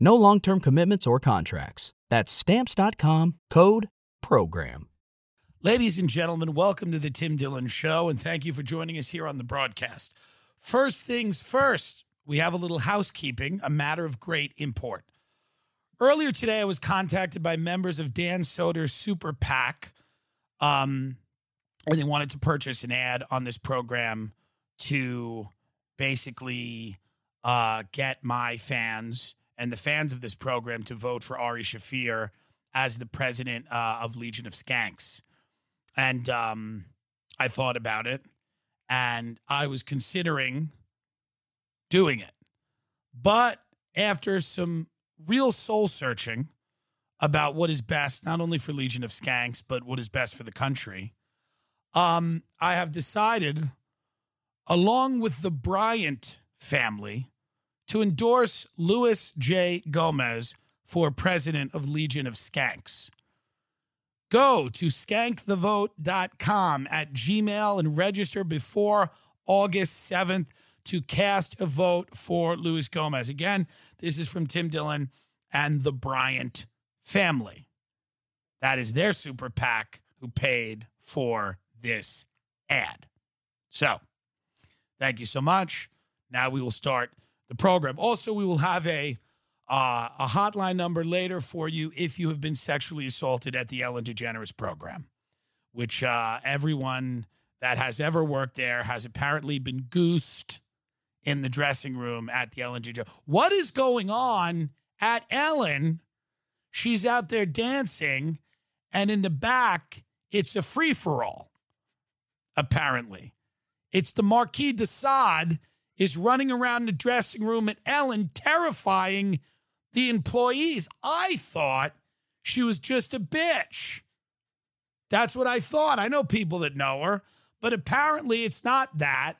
No long term commitments or contracts. That's Stamps.com code PROGRAM. Ladies and gentlemen, welcome to the Tim Dillon Show, and thank you for joining us here on the broadcast. First things first, we have a little housekeeping, a matter of great import. Earlier today, I was contacted by members of Dan Soder's Super PAC, um, and they wanted to purchase an ad on this program to basically uh, get my fans and the fans of this program to vote for Ari Shaffir as the president uh, of Legion of Skanks. And um, I thought about it, and I was considering doing it. But after some real soul searching about what is best, not only for Legion of Skanks, but what is best for the country, um, I have decided, along with the Bryant family, to endorse Luis J. Gomez for president of Legion of Skanks. Go to skankthevote.com at Gmail and register before August 7th to cast a vote for Luis Gomez. Again, this is from Tim Dillon and the Bryant family. That is their super PAC who paid for this ad. So, thank you so much. Now we will start the program. Also, we will have a uh, a hotline number later for you if you have been sexually assaulted at the Ellen DeGeneres program, which uh, everyone that has ever worked there has apparently been goosed in the dressing room at the Ellen DeGeneres. What is going on at Ellen? She's out there dancing, and in the back, it's a free for all. Apparently, it's the Marquis de Sade is running around the dressing room at Ellen, terrifying the employees. I thought she was just a bitch. That's what I thought. I know people that know her, but apparently it's not that.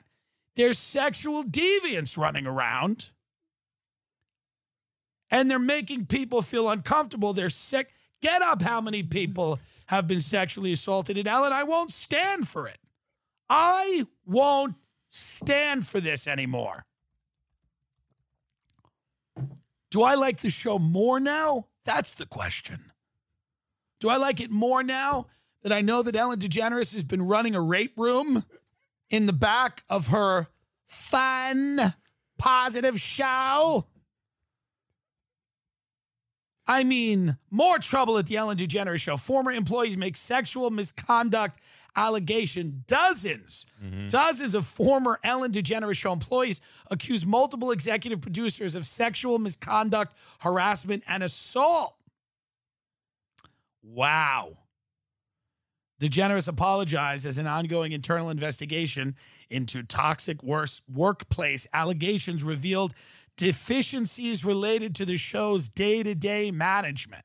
There's sexual deviance running around. And they're making people feel uncomfortable. They're sick. Get up how many people have been sexually assaulted in Ellen. I won't stand for it. I won't stand for this anymore. Do I like the show more now? That's the question. Do I like it more now that I know that Ellen DeGeneres has been running a rape room in the back of her fun, positive show? I mean, more trouble at the Ellen DeGeneres show. Former employees make sexual misconduct allegation. Dozens, mm-hmm. dozens of former Ellen DeGeneres show employees accuse multiple executive producers of sexual misconduct, harassment, and assault. Wow. DeGeneres apologized as an ongoing internal investigation into toxic workplace allegations revealed deficiencies related to the show's day to day management.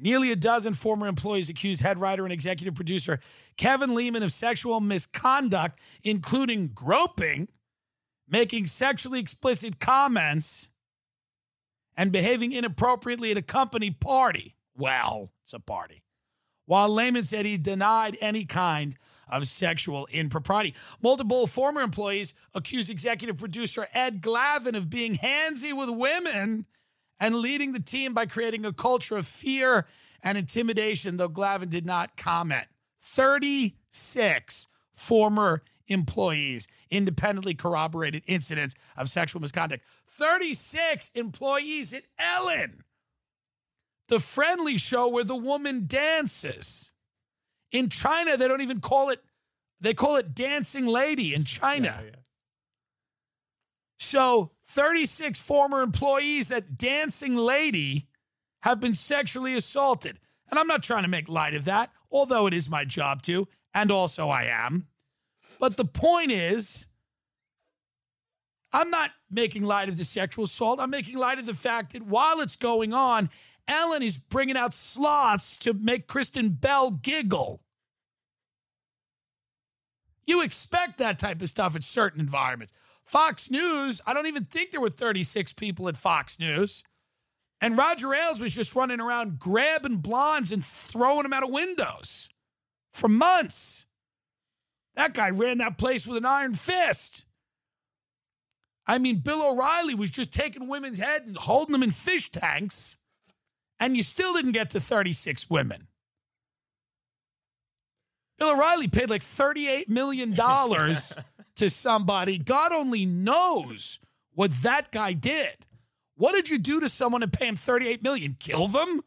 Nearly a dozen former employees accused head writer and executive producer Kevin Lehman of sexual misconduct, including groping, making sexually explicit comments, and behaving inappropriately at a company party. Well, it's a party. While Lehman said he denied any kind of sexual impropriety. Multiple former employees accused executive producer Ed Glavin of being handsy with women and leading the team by creating a culture of fear and intimidation, though Glavin did not comment. 36 former employees independently corroborated incidents of sexual misconduct. 36 employees at Ellen. the friendly show where the woman dances. In China, they don't even call it, they call it dancing lady in China. Yeah, yeah. So 36 former employees at Dancing Lady have been sexually assaulted. And I'm not trying to make light of that, although it is my job to, and also I am. But the point is, I'm not making light of the sexual assault. I'm making light of the fact that while it's going on, Ellen is bringing out sloths to make Kristen Bell giggle. You expect that type of stuff at certain environments. Fox News, I don't even think there were 36 people at Fox News. And Roger Ailes was just running around grabbing blondes and throwing them out of windows for months. That guy ran that place with an iron fist. I mean, Bill O'Reilly was just taking women's head and holding them in fish tanks, and you still didn't get to 36 women. Bill O'Reilly paid like $38 million to somebody. God only knows what that guy did. What did you do to someone and pay him 38 million? Kill them?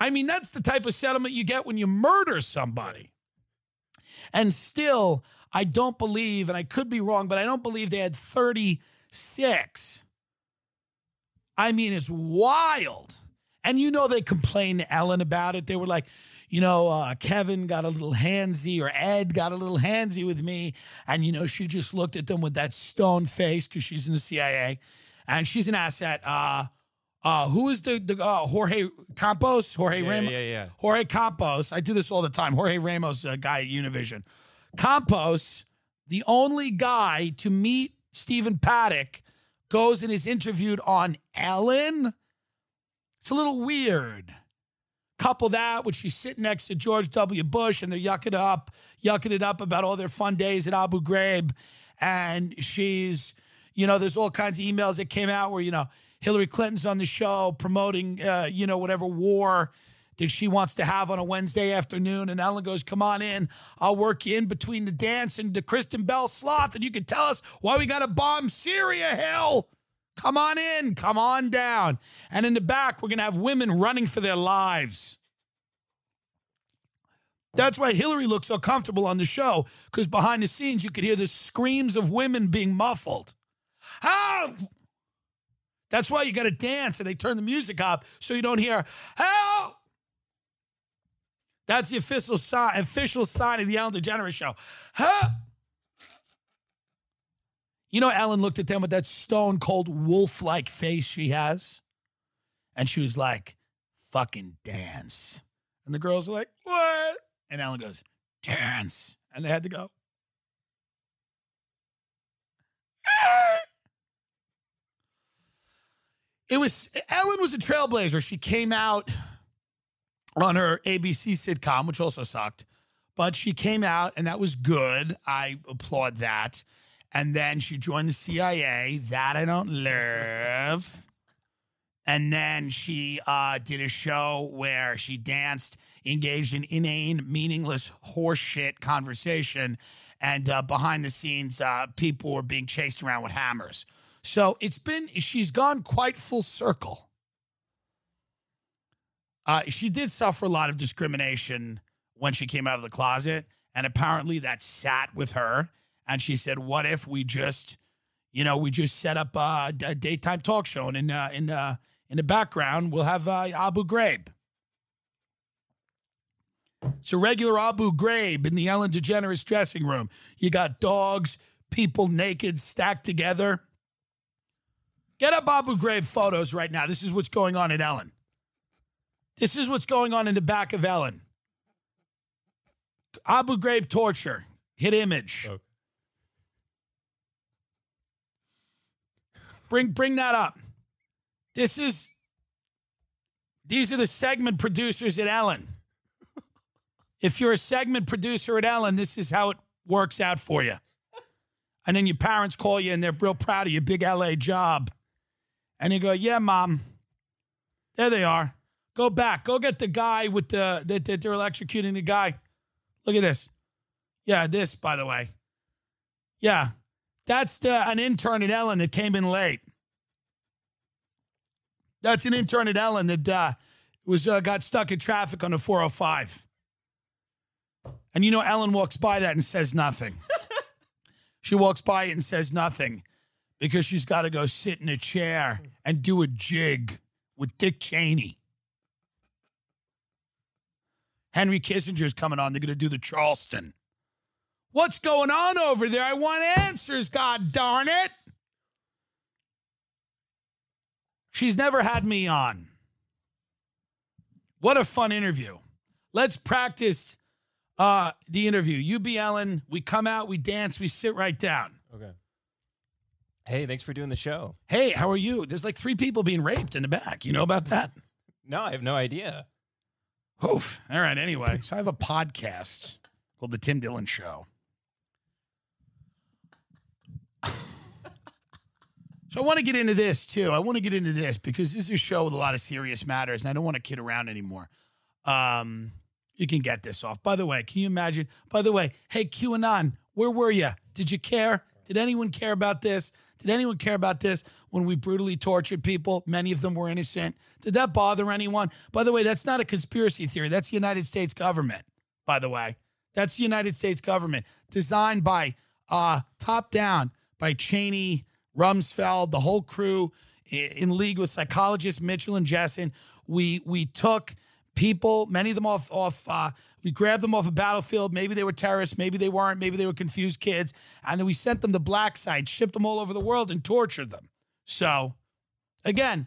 I mean, that's the type of settlement you get when you murder somebody. And still, I don't believe, and I could be wrong, but I don't believe they had 36. I mean, it's wild. And you know, they complained to Ellen about it. They were like, you know, uh, Kevin got a little handsy or Ed got a little handsy with me. And, you know, she just looked at them with that stone face because she's in the CIA and she's an asset. Uh, uh, who is the, the uh, Jorge Campos? Jorge Yeah, Ramos? yeah, yeah. Jorge Campos. I do this all the time. Jorge Ramos, a guy at Univision. Campos, the only guy to meet Stephen Paddock, goes and is interviewed on Ellen. It's a little weird. Couple that with she's sitting next to George W. Bush and they're yucking it up, yucking it up about all their fun days at Abu Ghraib. And she's, you know, there's all kinds of emails that came out where, you know, Hillary Clinton's on the show promoting, uh, you know, whatever war that she wants to have on a Wednesday afternoon. And Ellen goes, Come on in. I'll work you in between the dance and the Kristen Bell sloth, and you can tell us why we got to bomb Syria, hell. Come on in, come on down. And in the back, we're going to have women running for their lives. That's why Hillary looked so comfortable on the show, because behind the scenes, you could hear the screams of women being muffled. Help! That's why you got to dance and they turn the music up so you don't hear, help! That's the official sign, official sign of the Ellen DeGeneres show. Help! You know, Ellen looked at them with that stone cold wolf like face she has. And she was like, fucking dance. And the girls are like, what? And Ellen goes, dance. And they had to go. It was, Ellen was a trailblazer. She came out on her ABC sitcom, which also sucked, but she came out and that was good. I applaud that. And then she joined the CIA. That I don't love. And then she uh, did a show where she danced, engaged in inane, meaningless horseshit conversation. And uh, behind the scenes, uh, people were being chased around with hammers. So it's been, she's gone quite full circle. Uh, she did suffer a lot of discrimination when she came out of the closet. And apparently that sat with her. And she said, What if we just, you know, we just set up a, a daytime talk show and in, uh, in, uh, in the background, we'll have uh, Abu Ghraib. It's a regular Abu Ghraib in the Ellen DeGeneres dressing room. You got dogs, people naked, stacked together. Get up Abu Ghraib photos right now. This is what's going on at Ellen. This is what's going on in the back of Ellen. Abu Ghraib torture. Hit image. Okay. Bring bring that up. This is these are the segment producers at Ellen. If you're a segment producer at Ellen, this is how it works out for you. And then your parents call you and they're real proud of your big LA job. And you go, Yeah, mom. There they are. Go back. Go get the guy with the that, that they're electrocuting the guy. Look at this. Yeah, this, by the way. Yeah. That's the, an intern at Ellen that came in late. That's an intern at Ellen that uh, was uh, got stuck in traffic on the 405. And you know, Ellen walks by that and says nothing. she walks by it and says nothing because she's got to go sit in a chair and do a jig with Dick Cheney. Henry Kissinger's coming on. They're going to do the Charleston. What's going on over there? I want answers, God darn it. She's never had me on. What a fun interview. Let's practice uh, the interview. You be Ellen. We come out, we dance, we sit right down. Okay. Hey, thanks for doing the show. Hey, how are you? There's like three people being raped in the back. You know about that? No, I have no idea. Oof. All right. Anyway, so I have a podcast called The Tim Dillon Show. So I want to get into this too. I want to get into this because this is a show with a lot of serious matters, and I don't want to kid around anymore. Um, you can get this off. By the way, can you imagine? By the way, hey QAnon, where were you? Did you care? Did anyone care about this? Did anyone care about this when we brutally tortured people? Many of them were innocent. Did that bother anyone? By the way, that's not a conspiracy theory. That's the United States government, by the way. That's the United States government designed by uh, top down by Cheney, Rumsfeld, the whole crew in league with psychologists Mitchell and Jessen. We we took people, many of them off off. Uh, we grabbed them off a battlefield. Maybe they were terrorists, maybe they weren't, maybe they were confused kids, and then we sent them to black sites, shipped them all over the world, and tortured them. So, again,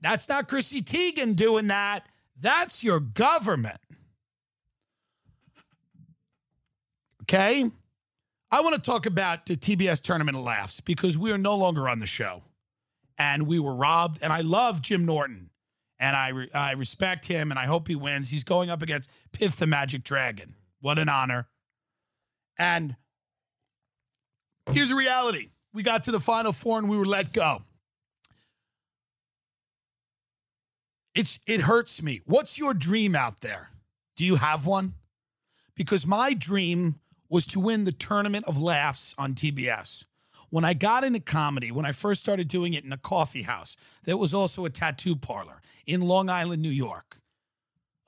that's not Chrissy Teigen doing that. That's your government. Okay. I want to talk about the TBS Tournament of Laughs because we are no longer on the show and we were robbed. And I love Jim Norton and I, re- I respect him and I hope he wins. He's going up against Piff the Magic Dragon. What an honor. And here's the reality we got to the final four and we were let go. It's it hurts me. What's your dream out there? Do you have one? Because my dream was to win the tournament of laughs on TBS. When I got into comedy, when I first started doing it in a coffee house, there was also a tattoo parlor in Long Island, New York.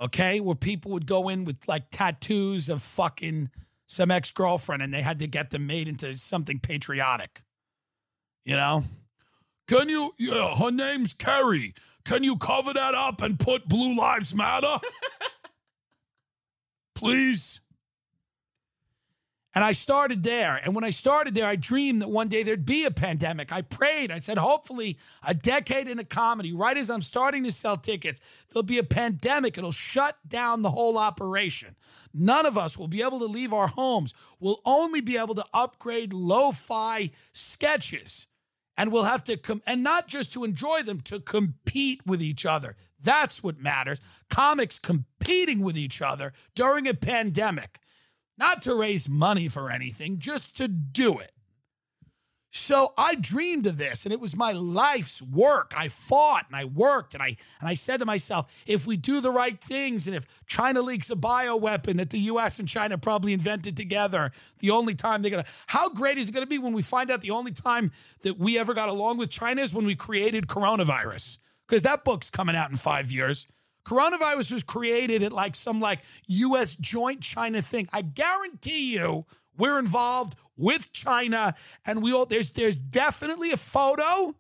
Okay, where people would go in with like tattoos of fucking some ex girlfriend and they had to get them made into something patriotic. You know? Can you, yeah, her name's Kerry. Can you cover that up and put Blue Lives Matter? Please. And I started there. And when I started there, I dreamed that one day there'd be a pandemic. I prayed. I said, hopefully, a decade in a comedy, right as I'm starting to sell tickets, there'll be a pandemic. It'll shut down the whole operation. None of us will be able to leave our homes. We'll only be able to upgrade lo fi sketches. And we'll have to come, and not just to enjoy them, to compete with each other. That's what matters. Comics competing with each other during a pandemic not to raise money for anything, just to do it. So I dreamed of this and it was my life's work. I fought and I worked and I and I said to myself, if we do the right things and if China leaks a bioweapon that the US and China probably invented together, the only time they're gonna how great is it gonna be when we find out the only time that we ever got along with China is when we created coronavirus? Because that book's coming out in five years. Coronavirus was created at like some like US joint China thing. I guarantee you we're involved with China and we all there's there's definitely a photo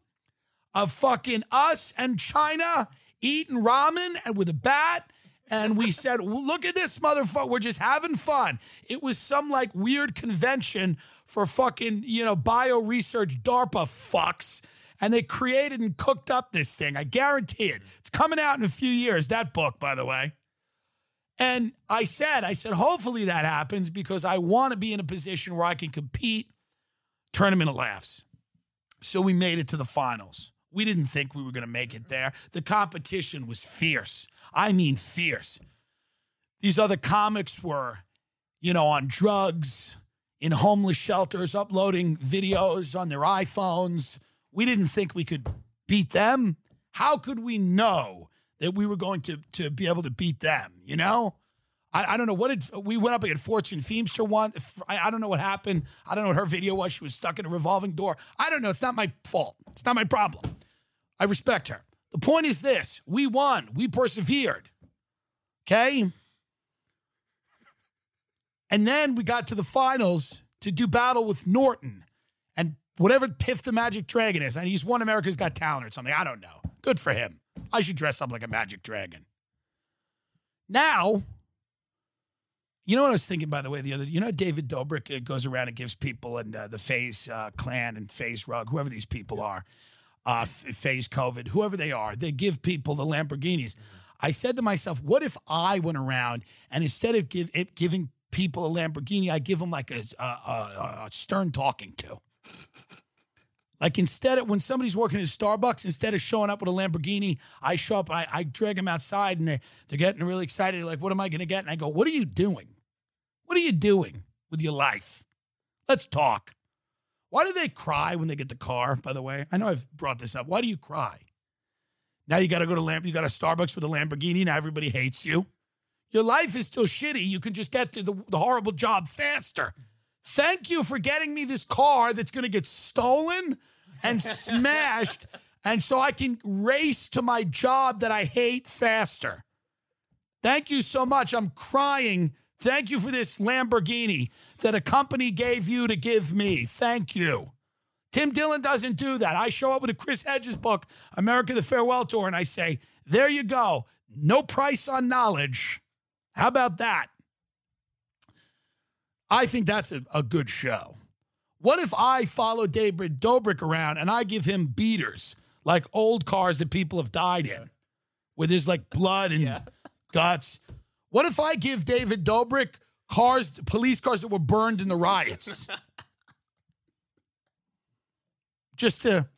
of fucking us and China eating ramen and with a bat and we said, "Look at this motherfucker. We're just having fun." It was some like weird convention for fucking, you know, bio research DARPA fucks and they created and cooked up this thing. I guarantee it. It's coming out in a few years, that book, by the way. And I said, I said, hopefully that happens because I want to be in a position where I can compete tournament of laughs. So we made it to the finals. We didn't think we were going to make it there. The competition was fierce. I mean, fierce. These other comics were, you know, on drugs, in homeless shelters, uploading videos on their iPhones, we didn't think we could beat them. How could we know that we were going to to be able to beat them? You know, I, I don't know what did we went up against Fortune Feimster one. I, I don't know what happened. I don't know what her video was. She was stuck in a revolving door. I don't know. It's not my fault. It's not my problem. I respect her. The point is this we won, we persevered. Okay? And then we got to the finals to do battle with Norton and whatever Piff the Magic Dragon is. And he's won America's Got Talent or something. I don't know. Good for him. I should dress up like a magic dragon. Now, you know what I was thinking, by the way, the other, you know, David Dobrik uh, goes around and gives people and uh, the FaZe uh, clan and FaZe Rug, whoever these people are, uh, FaZe COVID, whoever they are, they give people the Lamborghinis. I said to myself, what if I went around and instead of give, it, giving people a Lamborghini, I give them like a, a, a, a stern talking to. Like instead of when somebody's working at Starbucks, instead of showing up with a Lamborghini, I show up, I, I drag them outside and they're, they're getting really excited. Like, what am I going to get? And I go, what are you doing? What are you doing with your life? Let's talk. Why do they cry when they get the car, by the way? I know I've brought this up. Why do you cry? Now you got to go to Lamb, you got a Starbucks with a Lamborghini. Now everybody hates you. Your life is still shitty. You can just get to the, the horrible job faster. Thank you for getting me this car that's going to get stolen and smashed. And so I can race to my job that I hate faster. Thank you so much. I'm crying. Thank you for this Lamborghini that a company gave you to give me. Thank you. Tim Dillon doesn't do that. I show up with a Chris Hedges book, America the Farewell Tour, and I say, there you go. No price on knowledge. How about that? I think that's a, a good show. What if I follow David Dobrik around and I give him beaters, like old cars that people have died in, where there's like blood and Yeah. guts? What if I give David Dobrik cars, police cars that were burned in the riots? Just to.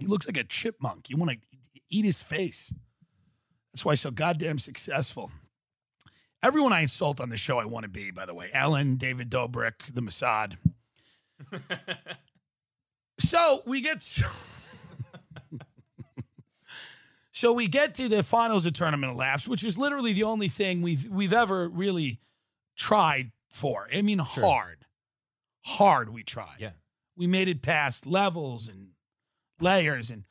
He looks like a chipmunk. You want to eat his face. That's why he's so goddamn successful. Everyone I insult on the show, I want to be, by the way. Ellen, David Dobrik, the Mossad. so we get. so we get to the finals of Tournament of Laughs, which is literally the only thing we've we've ever really tried for. I mean, hard, hard. We tried. Yeah. We made it past levels and layers. And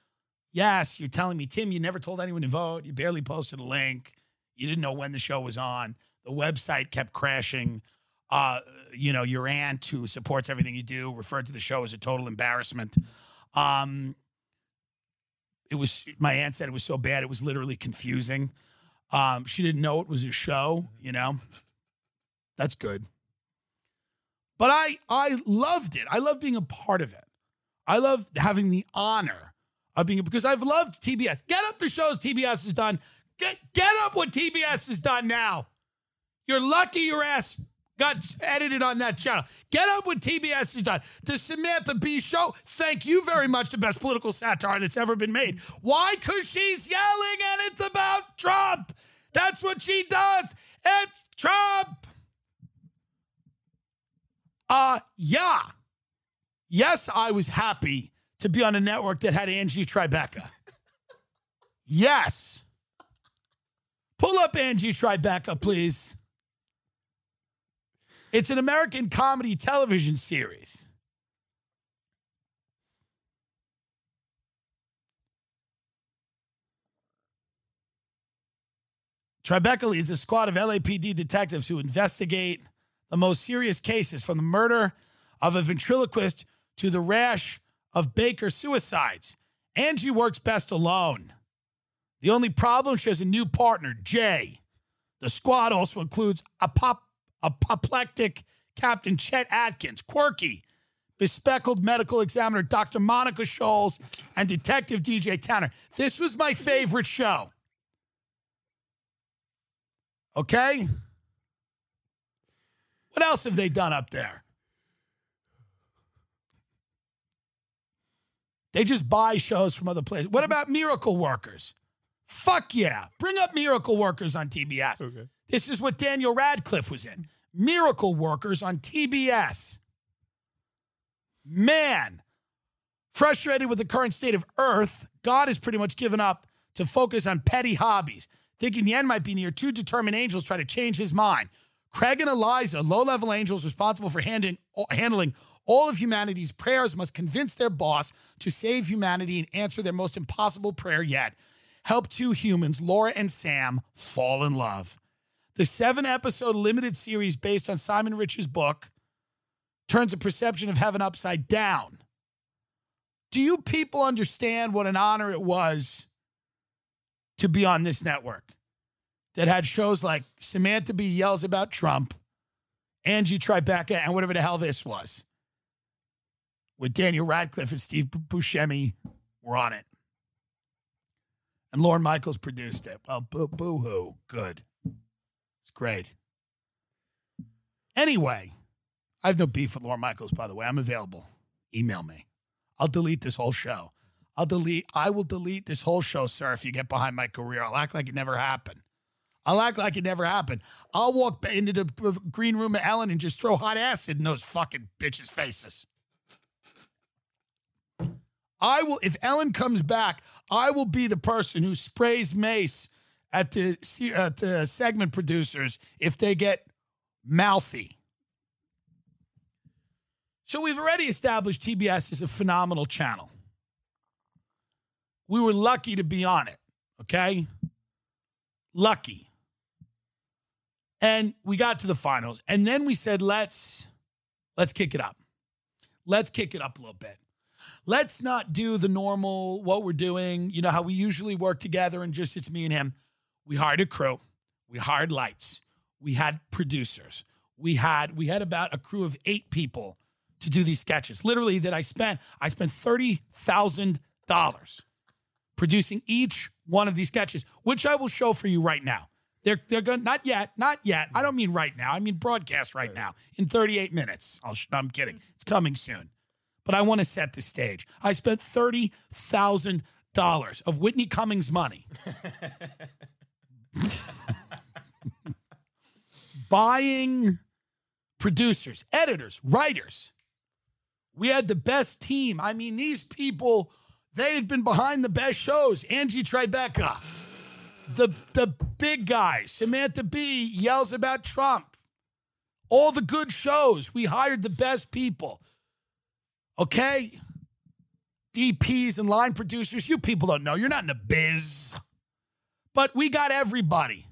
yes, you're telling me, Tim, you never told anyone to vote. You barely posted a link. You didn't know when the show was on. The website kept crashing. Uh, you know, your aunt who supports everything you do referred to the show as a total embarrassment. Um, it was my aunt said it was so bad it was literally confusing. Um, she didn't know it was a show. You know, that's good. But I I loved it. I love being a part of it. I love having the honor of being because I've loved TBS. Get up the shows TBS has done. Get get up what TBS has done now. You're lucky your ass got edited on that channel. Get up what TBS has done. The Samantha Bee show, thank you very much. The best political satire that's ever been made. Why? Because she's yelling and it's about Trump. That's what she does. It's Trump. Uh, yeah. Yes, I was happy to be on a network that had Angie Tribeca. yes. Pull up Angie Tribeca, please. It's an American comedy television series. Tribeca leads a squad of LAPD detectives who investigate the most serious cases from the murder of a ventriloquist to the rash of Baker suicides. Angie works best alone. The only problem, she has a new partner, Jay. The squad also includes a pop, apoplectic Captain Chet Atkins, quirky, bespeckled medical examiner Dr. Monica Scholes, and Detective DJ Tanner. This was my favorite show. Okay? What else have they done up there? They just buy shows from other places. What about Miracle Workers? Fuck yeah. Bring up Miracle Workers on TBS. Okay. This is what Daniel Radcliffe was in. Miracle Workers on TBS. Man, frustrated with the current state of Earth, God has pretty much given up to focus on petty hobbies. Thinking the end might be near, two determined angels try to change his mind. Craig and Eliza, low level angels responsible for handing, handling All of humanity's prayers must convince their boss to save humanity and answer their most impossible prayer yet. Help two humans, Laura and Sam, fall in love. The seven episode limited series based on Simon Rich's book turns a perception of heaven upside down. Do you people understand what an honor it was to be on this network that had shows like Samantha Bee Yells About Trump, Angie Tribeca, and whatever the hell this was? With Daniel Radcliffe and Steve Buscemi were on it. And Lorne Michaels produced it. Well, boo hoo. Good. It's great. Anyway, I have no beef with Lorne Michaels, by the way. I'm available. Email me. I'll delete this whole show. I'll delete, I will delete this whole show, sir, if you get behind my career. I'll act like it never happened. I'll act like it never happened. I'll walk into the green room of Ellen and just throw hot acid in those fucking bitches' faces. I will, if Ellen comes back, I will be the person who sprays mace at the, at the segment producers if they get mouthy. So we've already established TBS is a phenomenal channel. We were lucky to be on it, okay? Lucky. And we got to the finals. And then we said, let's let's kick it up. Let's kick it up a little bit let's not do the normal what we're doing, you know, how we usually work together and just it's me and him. We hired a crew, we hired lights, we had producers, we had we had about a crew of eight people to do these sketches. Literally, that I spent I spent thirty thousand dollars producing each one of these sketches, which I will show for you right now. They're they're going not yet, not yet. I don't mean right now. I mean broadcast right now in 38 minutes. i am kidding. It's coming soon but I want to set the stage. I spent $30,000 of Whitney Cummings money buying producers, editors, writers. We had the best team. I mean, these people, they had been behind the best shows. Angie Tribeca, the, the big guys, Samantha Bee yells about Trump. All the good shows. We hired the best people. Okay? DPs and line producers, you people don't know. You're not in the biz. But we got everybody.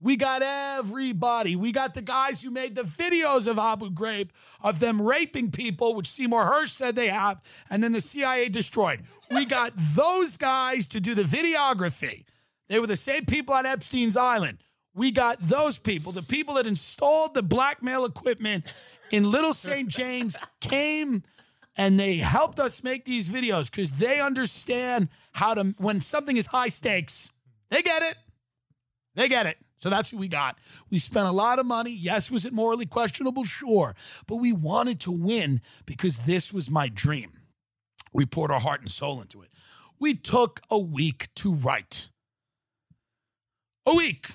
We got everybody. We got the guys who made the videos of Abu Ghraib, of them raping people, which Seymour Hersh said they have, and then the CIA destroyed. We got those guys to do the videography. They were the same people on Epstein's Island. We got those people, the people that installed the blackmail equipment in Little St. James, came and they helped us make these videos because they understand how to when something is high stakes they get it. They get it. So that's who we got. We spent a lot of money. Yes was it morally questionable? Sure. But we wanted to win because this was my dream. We poured our heart and soul into it. We took a week to write. A week.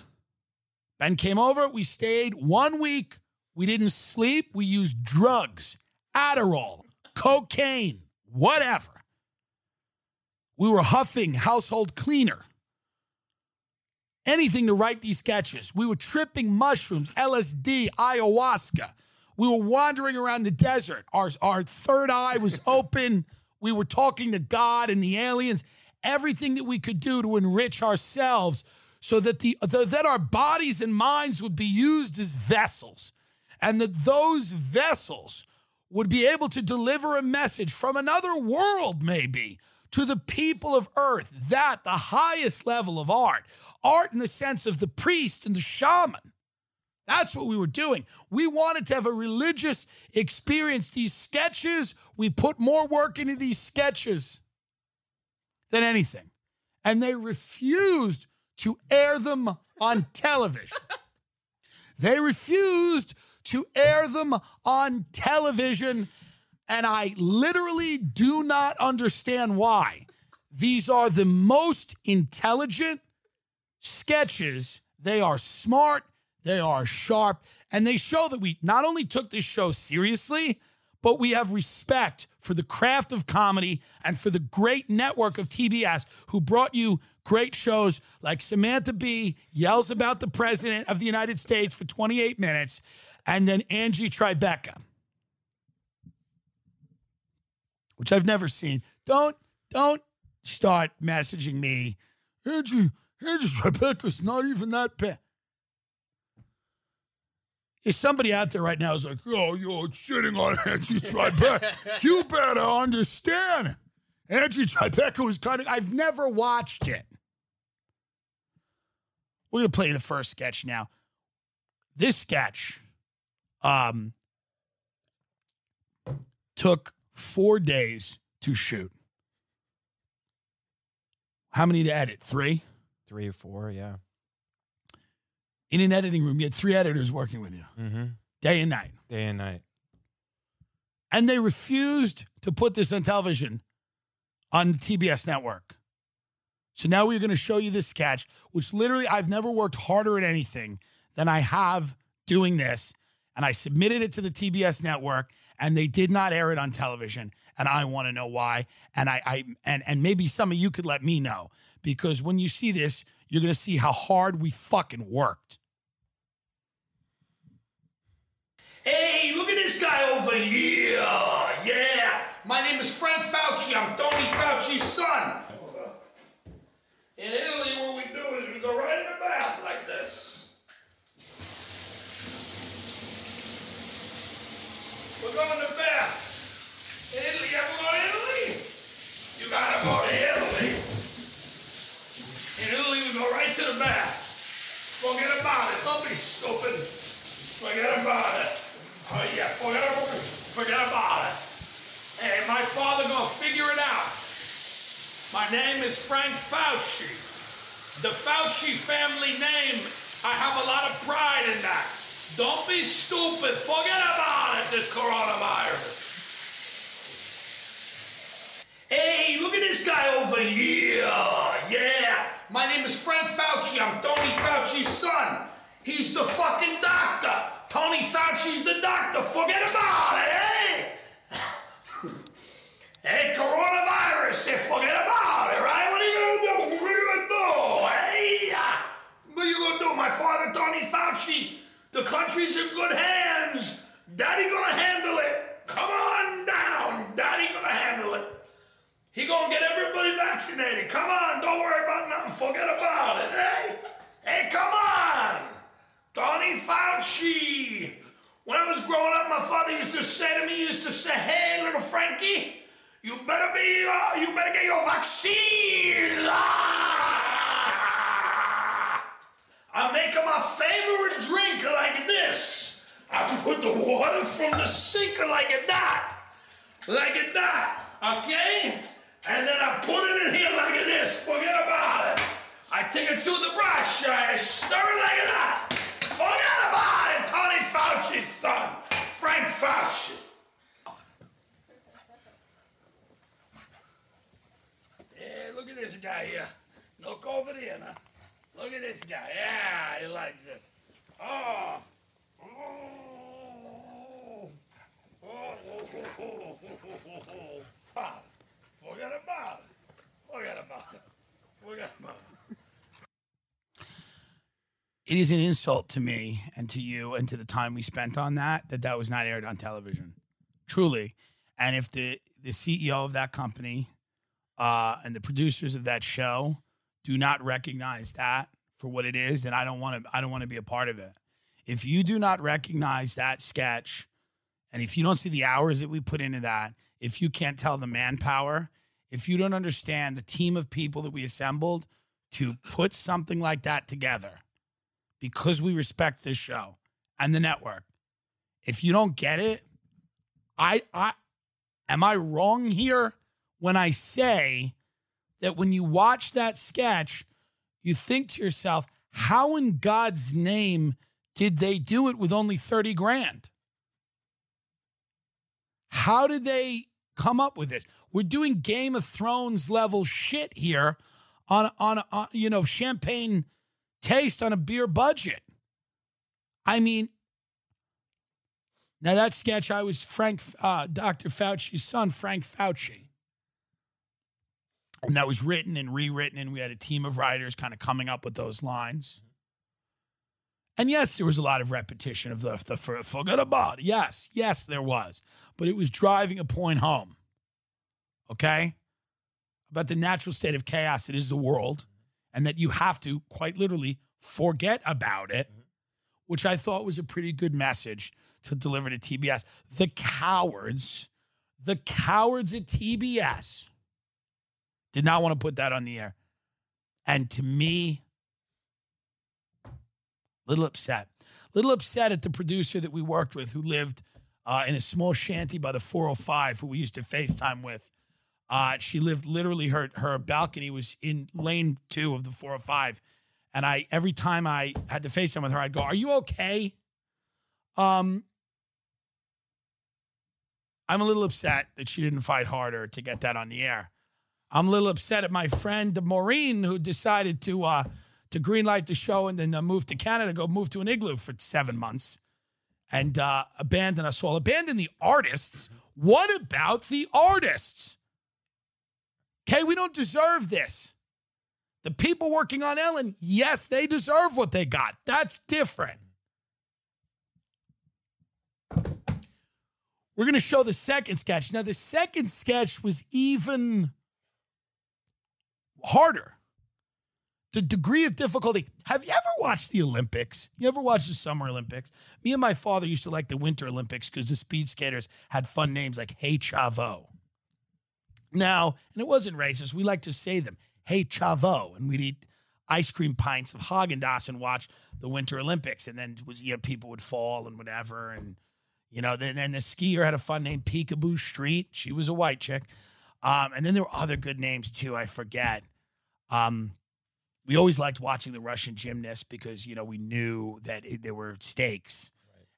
Ben came over. We stayed one week. We didn't sleep. We used drugs adderall cocaine, whatever. We were huffing household cleaner. Anything to write these sketches. We were tripping mushrooms, LSD, ayahuasca. We were wandering around the desert. Our, our third eye was open. we were talking to God and the aliens. Everything that we could do to enrich ourselves so that the, the that our bodies and minds would be used as vessels and that those vessels would be able to deliver a message from another world, maybe, to the people of earth. That, the highest level of art. Art in the sense of the priest and the shaman. That's what we were doing. We wanted to have a religious experience. These sketches, we put more work into these sketches than anything. And they refused to air them on television. they refused to air them on television. And I literally do not understand why. These are the most intelligent sketches. They are smart, they are sharp, and they show that we not only took this show seriously, but we have respect for the craft of comedy and for the great network of TBS who brought you great shows like Samantha Bee yells about the president of the United States for 28 minutes and then Angie Tribeca. which I've never seen. Don't don't start messaging me. Andrew, Andrew Tribeca's not even that bad. If somebody out there right now is like, oh, you're shitting on Angie Tribeca, you better understand. Angie Tribeca was kind of, I've never watched it. We're going to play the first sketch now. This sketch um, took four days to shoot. How many to edit? Three? Three or four, yeah. In an editing room, you had three editors working with you, Mm-hmm. day and night. Day and night. And they refused to put this on television on the TBS network. So now we're going to show you this sketch, which literally I've never worked harder at anything than I have doing this. And I submitted it to the TBS network and they did not air it on television. And I want to know why. And I, I and, and maybe some of you could let me know because when you see this, you're going to see how hard we fucking worked. Hey, look at this guy over here. Yeah. My name is Frank Fauci. I'm Tony Fauci's son. In Italy, what we do is we go right in the bath like this. We're going to bath. In Italy, you ever go to Italy? You gotta go to Italy. In Italy, we go right to the bath. Forget about it. Don't be stupid. Forget about it. Oh yeah, forget about it. Forget about it. Hey, my father gonna figure it out. My name is Frank Fauci. The Fauci family name, I have a lot of pride in that. Don't be stupid. Forget about it, this coronavirus. Hey, look at this guy over here. Yeah. My name is Frank Fauci. I'm Tony Fauci's son. He's the fucking doctor. Tony Fauci's the doctor. Forget about it, hey? Hey, coronavirus, hey, forget about it, right? What are you gonna do? What are you gonna do? Hey, what are you gonna do? My father, Tony Fauci, the country's in good hands. Daddy gonna handle it. Come on down. Daddy gonna handle it. He gonna get everybody vaccinated. Come on, don't worry about nothing. Forget about it, hey? Hey, come on. Tony Fauci. When I was growing up, my father used to say to me, he used to say, hey, little Frankie, you better be, uh, you better get your vaccine. Ah! I make my favorite drink like this. I put the water from the sink like that. Like that, okay? And then I put it in here like this. Forget about it. I take it through the brush. I stir it like that. Forget about it. Tony Fauci's son, Frank Fauci. Yeah, look at this guy here. Look over there now. Look at this guy. Yeah, he likes it. Oh. Oh. Oh. oh. Ah, Forget about it. Forget about it. Forget about it. It is an insult to me and to you and to the time we spent on that that that was not aired on television, truly. And if the the CEO of that company uh, and the producers of that show do not recognize that for what it is, and I don't want to. I don't want to be a part of it. If you do not recognize that sketch, and if you don't see the hours that we put into that, if you can't tell the manpower, if you don't understand the team of people that we assembled to put something like that together, because we respect this show and the network, if you don't get it, I I am I wrong here when I say that when you watch that sketch, you think to yourself, how in God's name did they do it with only 30 grand? How did they come up with this? We're doing Game of Thrones level shit here on on, on you know champagne taste on a beer budget. I mean, now that sketch, I was Frank, uh, Dr. Fauci's son, Frank Fauci. And that was written and rewritten, and we had a team of writers kind of coming up with those lines. And yes, there was a lot of repetition of the, the forget about it. Yes, yes, there was. But it was driving a point home. okay? About the natural state of chaos that is the world, mm-hmm. and that you have to quite literally forget about it, mm-hmm. which I thought was a pretty good message to deliver to TBS. The cowards, the cowards at TBS did not want to put that on the air. And to me, little upset. Little upset at the producer that we worked with who lived uh, in a small shanty by the 405 who we used to FaceTime with. Uh, she lived literally her her balcony was in lane two of the 405. And I every time I had to FaceTime with her, I'd go, Are you okay? Um I'm a little upset that she didn't fight harder to get that on the air. I'm a little upset at my friend Maureen who decided to uh, to greenlight the show and then uh, move to Canada, go move to an igloo for seven months, and uh, abandon us all. Abandon the artists. What about the artists? Okay, we don't deserve this. The people working on Ellen, yes, they deserve what they got. That's different. We're going to show the second sketch. Now, the second sketch was even harder. The degree of difficulty. Have you ever watched the Olympics? You ever watched the Summer Olympics? Me and my father used to like the Winter Olympics because the speed skaters had fun names like Hey Chavo. Now, and it wasn't racist, we like to say them, Hey Chavo, and we'd eat ice cream pints of Haagen Dazs and watch the Winter Olympics, and then was you know people would fall and whatever, and you know then, then the skier had a fun name, Picabo Street. She was a white chick, um, and then there were other good names too. I forget. Um, we always liked watching the Russian gymnasts because you know we knew that it, there were stakes,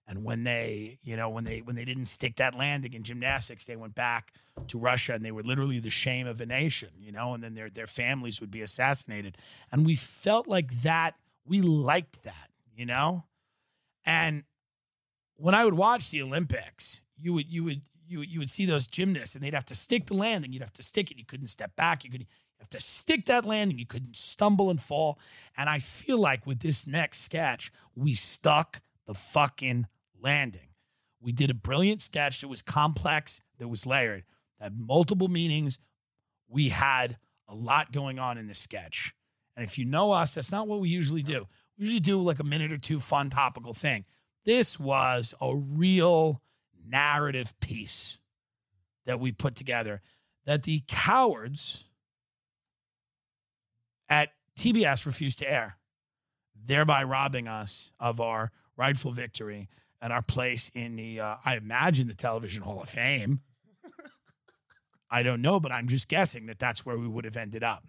and when they you know when they when they didn't stick that landing in gymnastics, they went back to Russia and they were literally the shame of a nation, you know, and then their their families would be assassinated, and we felt like that. We liked that, you know, and when I would watch the Olympics, you would you would you you would see those gymnasts and they'd have to stick the landing. You'd have to stick it. You couldn't step back. You could have to stick that landing. You couldn't stumble and fall. And I feel like with this next sketch, we stuck the fucking landing. We did a brilliant sketch that was complex, that was layered, that had multiple meanings. We had a lot going on in this sketch. And if you know us, that's not what we usually do. We usually do like a minute or two fun topical thing. This was a real narrative piece that we put together that the cowards at TBS refused to air, thereby robbing us of our rightful victory and our place in the, uh, I imagine, the Television Hall of Fame. I don't know, but I'm just guessing that that's where we would have ended up.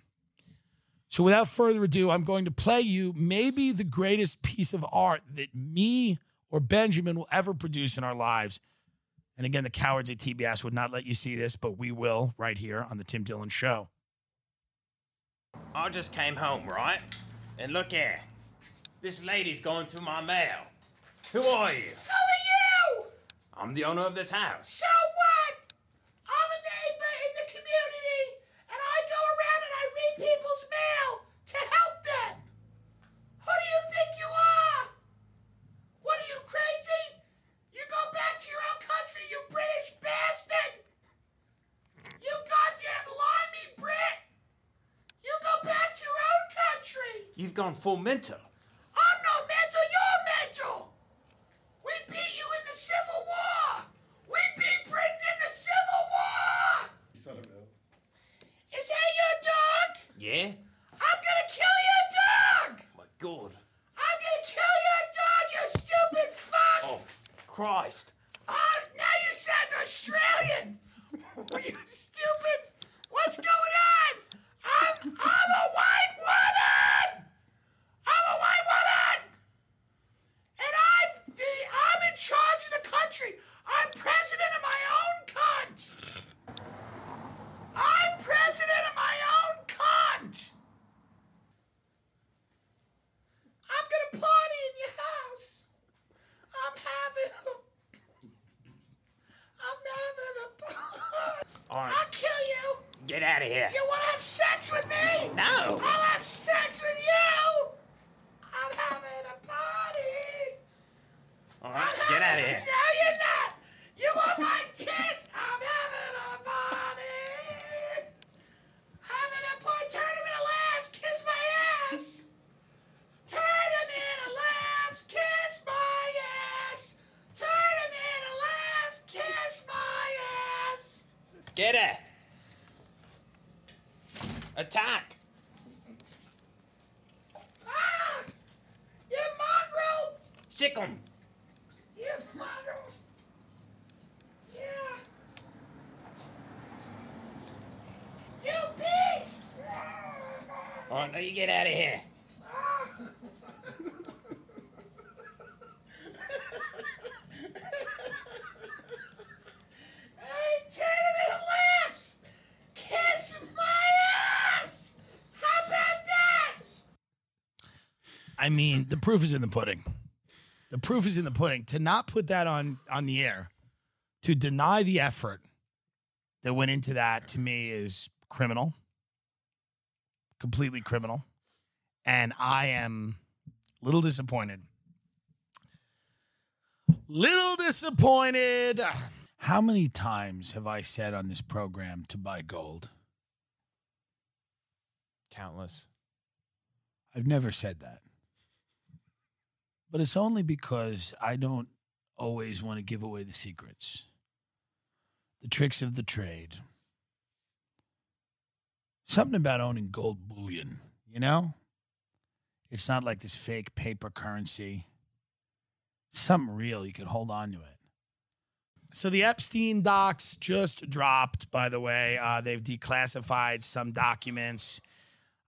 So, without further ado, I'm going to play you maybe the greatest piece of art that me or Benjamin will ever produce in our lives. And again, the cowards at TBS would not let you see this, but we will right here on the Tim Dillon Show. I just came home, right? And look here. This lady's going through my mail. Who are you? Who are you? I'm the owner of this house. So what? I'm a neighbor in the community, and I go around and I read people's mail to help them. Who do you think you are? What are you crazy? You go back to your own country, you British bastard! You goddamn limey Brit! You go back to your own country! You've gone full mental. I'm not mental, you're mental! We beat you in the Civil War! We beat Britain in the Civil War! Is that your dog? Yeah? I'm gonna kill your dog! My God. I'm gonna kill your dog, you stupid fuck! Oh, Christ. Oh, now you sound Australian! you stupid! What's going on? I'm, I'm a white woman! I'm a white woman! And I'm the, I'm in charge of the country. I'm president of my own cunt. I'm president of my own cunt. I'm gonna party in your house. I'm having a, I'm having a party. All right. I'll kill you. Get out of here. You wanna have sex with me? No. I'll have sex with you. I'm having a party. All right, get out of here. No, you're not. You want my tit? I'm having a party. Get her! Attack! Ah! You mongrel! Sick 'em! You mongrel! Yeah. You beast! Oh, no, you get out of here. Hey, tournament laughs! Kiss my ass! How about that? I mean, the proof is in the pudding. The proof is in the pudding. To not put that on on the air, to deny the effort that went into that, to me is criminal. Completely criminal. And I am a little disappointed. Little disappointed. How many times have I said on this program to buy gold? Countless. I've never said that. But it's only because I don't always want to give away the secrets, the tricks of the trade. Something about owning gold bullion, you know? It's not like this fake paper currency. Something real, you could hold on to it. So the Epstein docs just dropped, by the way. Uh, they've declassified some documents.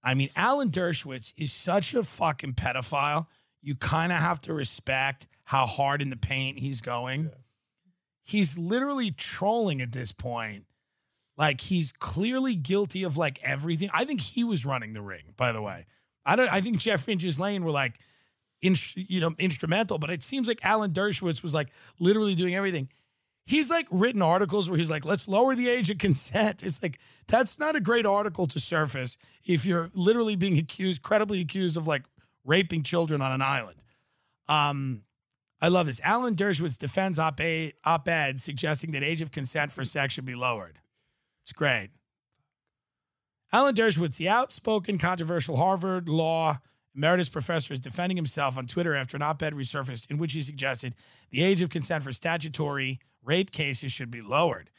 I mean, Alan Dershowitz is such a fucking pedophile. You kind of have to respect how hard in the paint he's going. He's literally trolling at this point. Like he's clearly guilty of like everything. I think he was running the ring, by the way. I don't I think Jeffrey and Ghislaine were like in, you know, instrumental, but it seems like Alan Dershowitz was like literally doing everything. He's like written articles where he's like, let's lower the age of consent. It's like, that's not a great article to surface if you're literally being accused, credibly accused of like raping children on an island. Um, I love this. Alan Dershowitz defends op ed suggesting that age of consent for sex should be lowered. It's great. Alan Dershowitz, the outspoken, controversial Harvard Law emeritus professor, is defending himself on Twitter after an op ed resurfaced in which he suggested the age of consent for statutory rape cases should be lowered.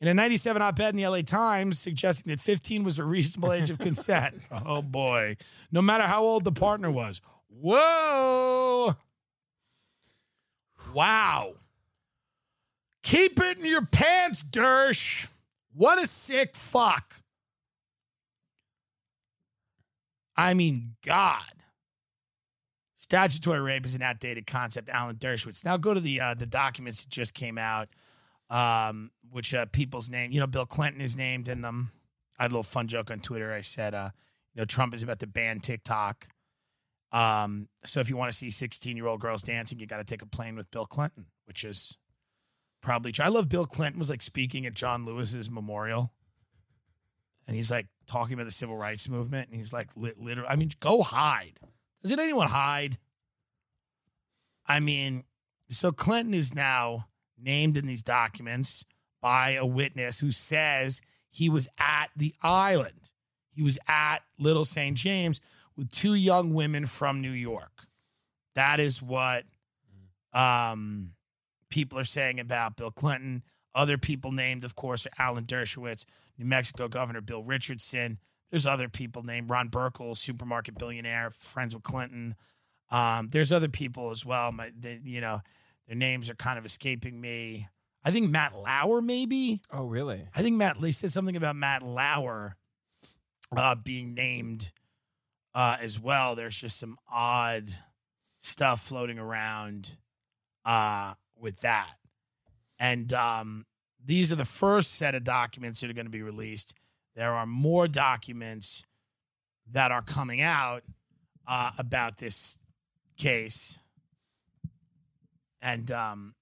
In a 97 op ed in the LA Times suggesting that 15 was a reasonable age of consent. oh boy. No matter how old the partner was. Whoa. Wow. Keep it in your pants, Dersh. What a sick fuck. I mean, God. Statutory rape is an outdated concept, Alan Dershowitz. Now go to the uh, the documents that just came out, um, which uh, people's name, you know, Bill Clinton is named in them. I had a little fun joke on Twitter. I said, uh, you know, Trump is about to ban TikTok. Um, so if you want to see 16 year old girls dancing, you got to take a plane with Bill Clinton, which is probably true. I love Bill Clinton was like speaking at John Lewis's memorial. And he's like talking about the civil rights movement. And he's like, lit, literally, I mean, go hide. Doesn't anyone hide? I mean, so Clinton is now named in these documents by a witness who says he was at the island. He was at Little St. James with two young women from New York. That is what um, people are saying about Bill Clinton. Other people named, of course, are Alan Dershowitz, New Mexico Governor Bill Richardson. There's other people named Ron Burkle, supermarket billionaire, friends with Clinton. Um, there's other people as well. My, you know, their names are kind of escaping me. I think Matt Lauer, maybe. Oh, really? I think Matt Lee said something about Matt Lauer uh, being named uh, as well. There's just some odd stuff floating around uh, with that. And um, these are the first set of documents that are going to be released. There are more documents that are coming out uh, about this case. And um,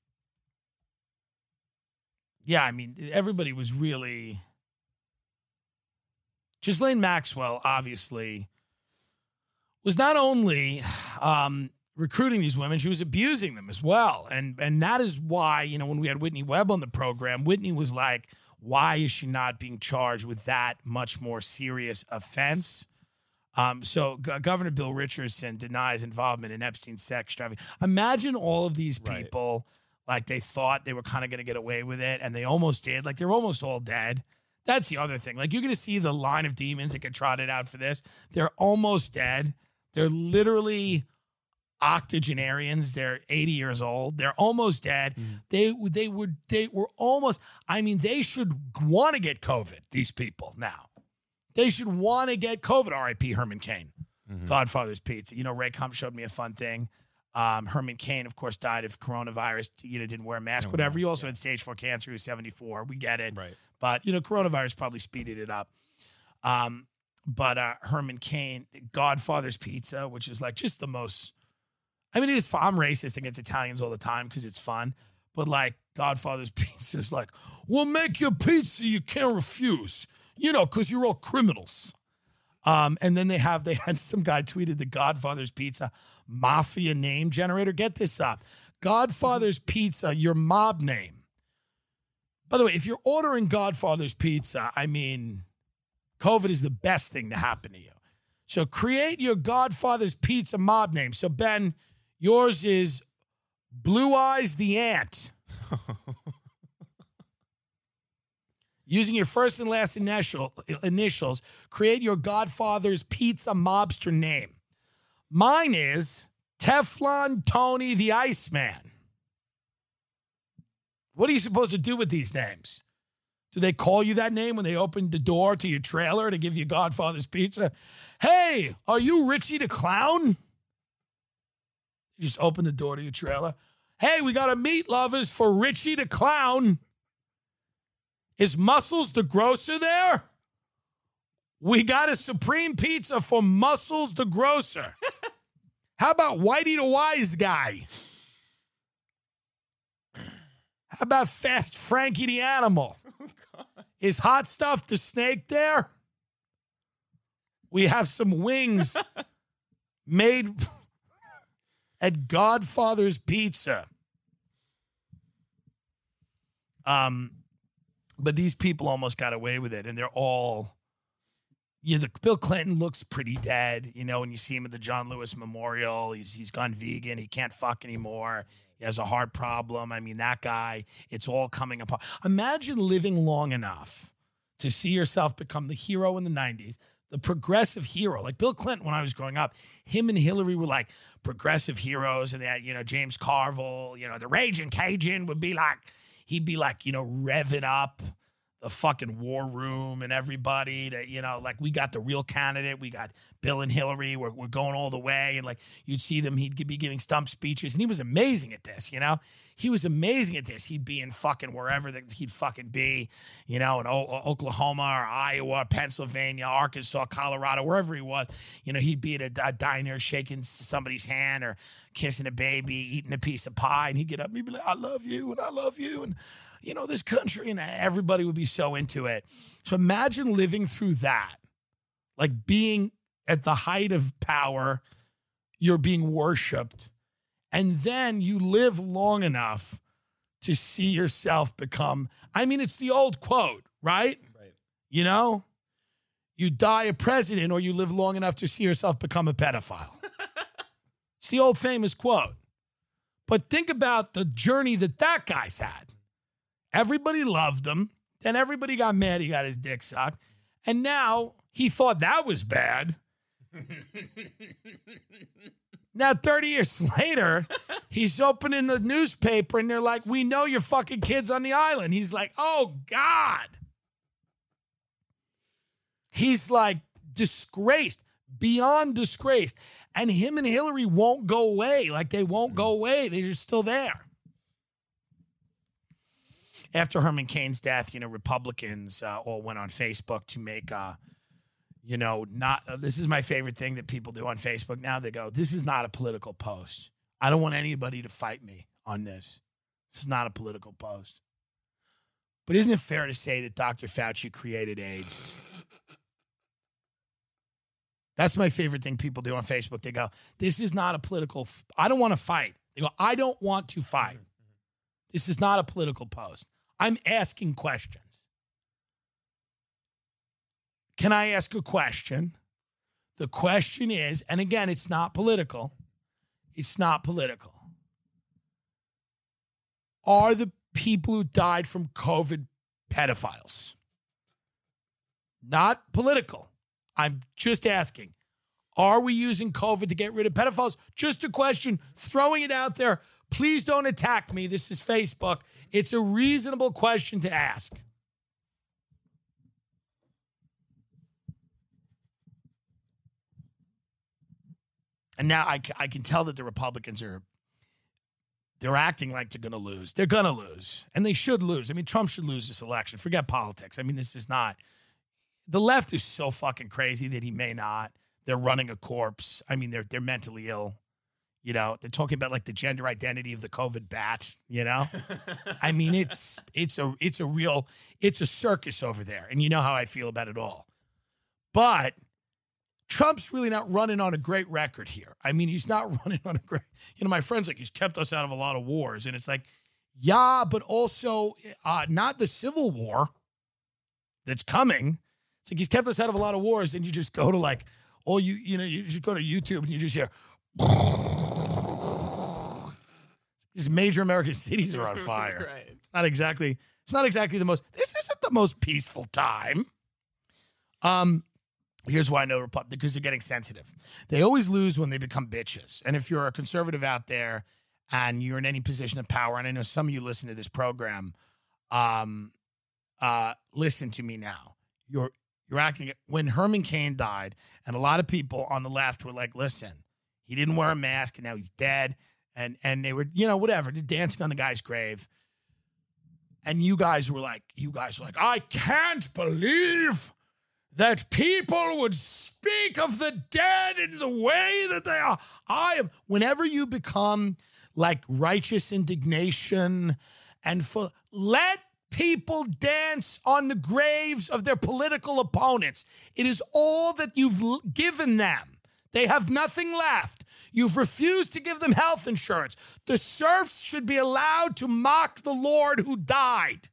yeah, I mean, everybody was really. Ghislaine Maxwell, obviously, was not only um, recruiting these women, she was abusing them as well. And and that is why, you know, when we had Whitney Webb on the program, Whitney was like, why is she not being charged with that much more serious offense? Um, so G- Governor Bill Richardson denies involvement in Epstein's sex trafficking. Imagine all of these Right. people Like they thought they were kind of going to get away with it, and they almost did. Like they're almost all dead. That's the other thing. Like you're going to see the line of demons that get trotted out for this. They're almost dead. They're literally octogenarians. They're 80 years old. They're almost dead. They they would they were almost. I mean, they should want to get COVID. These people now, they should want to get COVID. R.I.P. Herman Cain, Godfather's Pizza. You know, Ray Kump showed me a fun thing. Um, Herman Cain, of course, died of coronavirus. You know, didn't wear a mask, whatever. He also had stage four cancer. He was 74. We get it. Right. But, you know, coronavirus probably speeded it up. Um, but uh, Herman Cain, Godfather's Pizza, which is like just the most. I mean, it is. I'm racist against Italians all the time because it's fun. But like Godfather's Pizza is like, we'll make your pizza you can't refuse. You know, because you're all criminals. Um, and then they have they had some guy tweeted the Godfather's Pizza mafia name generator. Get this up, Godfather's Pizza, your mob name. By the way, if you're ordering Godfather's Pizza, I mean, COVID is the best thing to happen to you. So create your Godfather's Pizza mob name. So Ben, yours is Blue Eyes the Ant. Using your first and last initial, initials, create your Godfather's Pizza mobster name. Mine is Teflon Tony the Iceman. What are you supposed to do with these names? Do they call you that name when they open the door to your trailer to give you Godfather's Pizza? Hey, are you Richie the Clown? You just open the door to your trailer. Hey, we got a meat lovers for Richie the Clown. Is Muscles the grocer there? We got a supreme pizza for Muscles the grocer. How about Whitey the wise guy? How about Fast Frankie the animal? Is hot stuff the snake there? We have some wings made at Godfather's Pizza. Um, but these people almost got away with it, and they're all. Yeah, the Bill Clinton looks pretty dead. You know, when you see him at the John Lewis Memorial, he's he's gone vegan. He can't fuck anymore. He has a heart problem. I mean, that guy, it's all coming apart. Imagine living long enough to see yourself become the hero in the 90s, the progressive hero. Like Bill Clinton, when I was growing up, him and Hillary were like progressive heroes. And that, you know, James Carville, you know, the Raging Cajun would be like, he'd be like, you know, revving up the fucking war room and everybody to, you know, like we got the real candidate. We got Bill and Hillary. We're, we're going all the way. And like you'd see them, he'd be giving stump speeches. And he was amazing at this, you know? He was amazing at this. He'd be in fucking wherever that he'd fucking be, you know, in o- Oklahoma or Iowa, Pennsylvania, Arkansas, Colorado, wherever he was. You know, he'd be at a, a diner shaking somebody's hand or kissing a baby, eating a piece of pie. And he'd get up and he'd be like, I love you and I love you. And, you know, this country, and everybody would be so into it. So imagine living through that, like being at the height of power, you're being worshiped, and then you live long enough to see yourself become. I mean, it's the old quote, right? Right. You know, you die a president or you live long enough to see yourself become a pedophile. it's the old famous quote. But think about the journey that that guy's had. Everybody loved him. Then everybody got mad he got his dick sucked. And now he thought that was bad. Now, 30 years later, he's opening the newspaper and they're like, We know your fucking kids on the island. He's like, Oh, God. He's like disgraced, beyond disgraced. And him and Hillary won't go away. Like they won't go away. They're just still there after Herman Cain's death, you know, Republicans uh, all went on Facebook to make, uh, you know, not. Uh, this is my favorite thing that people do on Facebook now. They go, "This is not a political post. I don't want anybody to fight me on this. This is not a political post." But isn't it fair to say that Dr. Fauci created AIDS? That's my favorite thing people do on Facebook. They go, "This is not a political. F- I don't want to fight." They go, "I don't want to fight." This is not a political post. I'm asking questions. Can I ask a question? The question is, and again, it's not political. It's not political. are the people who died from COVID pedophiles. Not political. I'm just asking. Are we using COVID to get rid of pedophiles? Just a question, throwing it out there. Please don't attack me. This is Facebook. It's a reasonable question to ask. And now I can tell that the Republicans are they're acting like they're going to lose. They're going to lose, and they should lose. I mean, Trump should lose this election. Forget politics. I mean, this is not. The left is so fucking crazy that he may not. They're running a corpse. I mean, they're they're mentally ill. You know, they're talking about like the gender identity of the COVID bat. You know, I mean, it's it's a it's a real it's a circus over there, and you know how I feel about it all. But Trump's really not running on a great record here. I mean, he's not running on a great. You know, my friends like he's kept us out of a lot of wars, and it's like, yeah, but also uh, not the Civil War that's coming. It's like he's kept us out of a lot of wars, and you just go to like, all you you know, you just go to YouTube and you just hear. These major American cities are on fire. right. Not exactly. It's not exactly the most. This isn't the most peaceful time. Um, here's why I know Republic because they're getting sensitive. They always lose when they become bitches. And if you're a conservative out there and you're in any position of power, and I know some of you listen to this program, um, uh, listen to me now. You're you're acting when Herman Cain died, and a lot of people on the left were like, "Listen, he didn't wear a mask, and now he's dead." And and they were, you know, whatever, dancing on the guy's grave. And you guys were like, you guys were like, I can't believe that people would speak of the dead in the way that they are. I am. Whenever you become like righteous indignation and for let people dance on the graves of their political opponents. It is all that you've given them. They have nothing left. You've refused to give them health insurance. The serfs should be allowed to mock the Lord who died.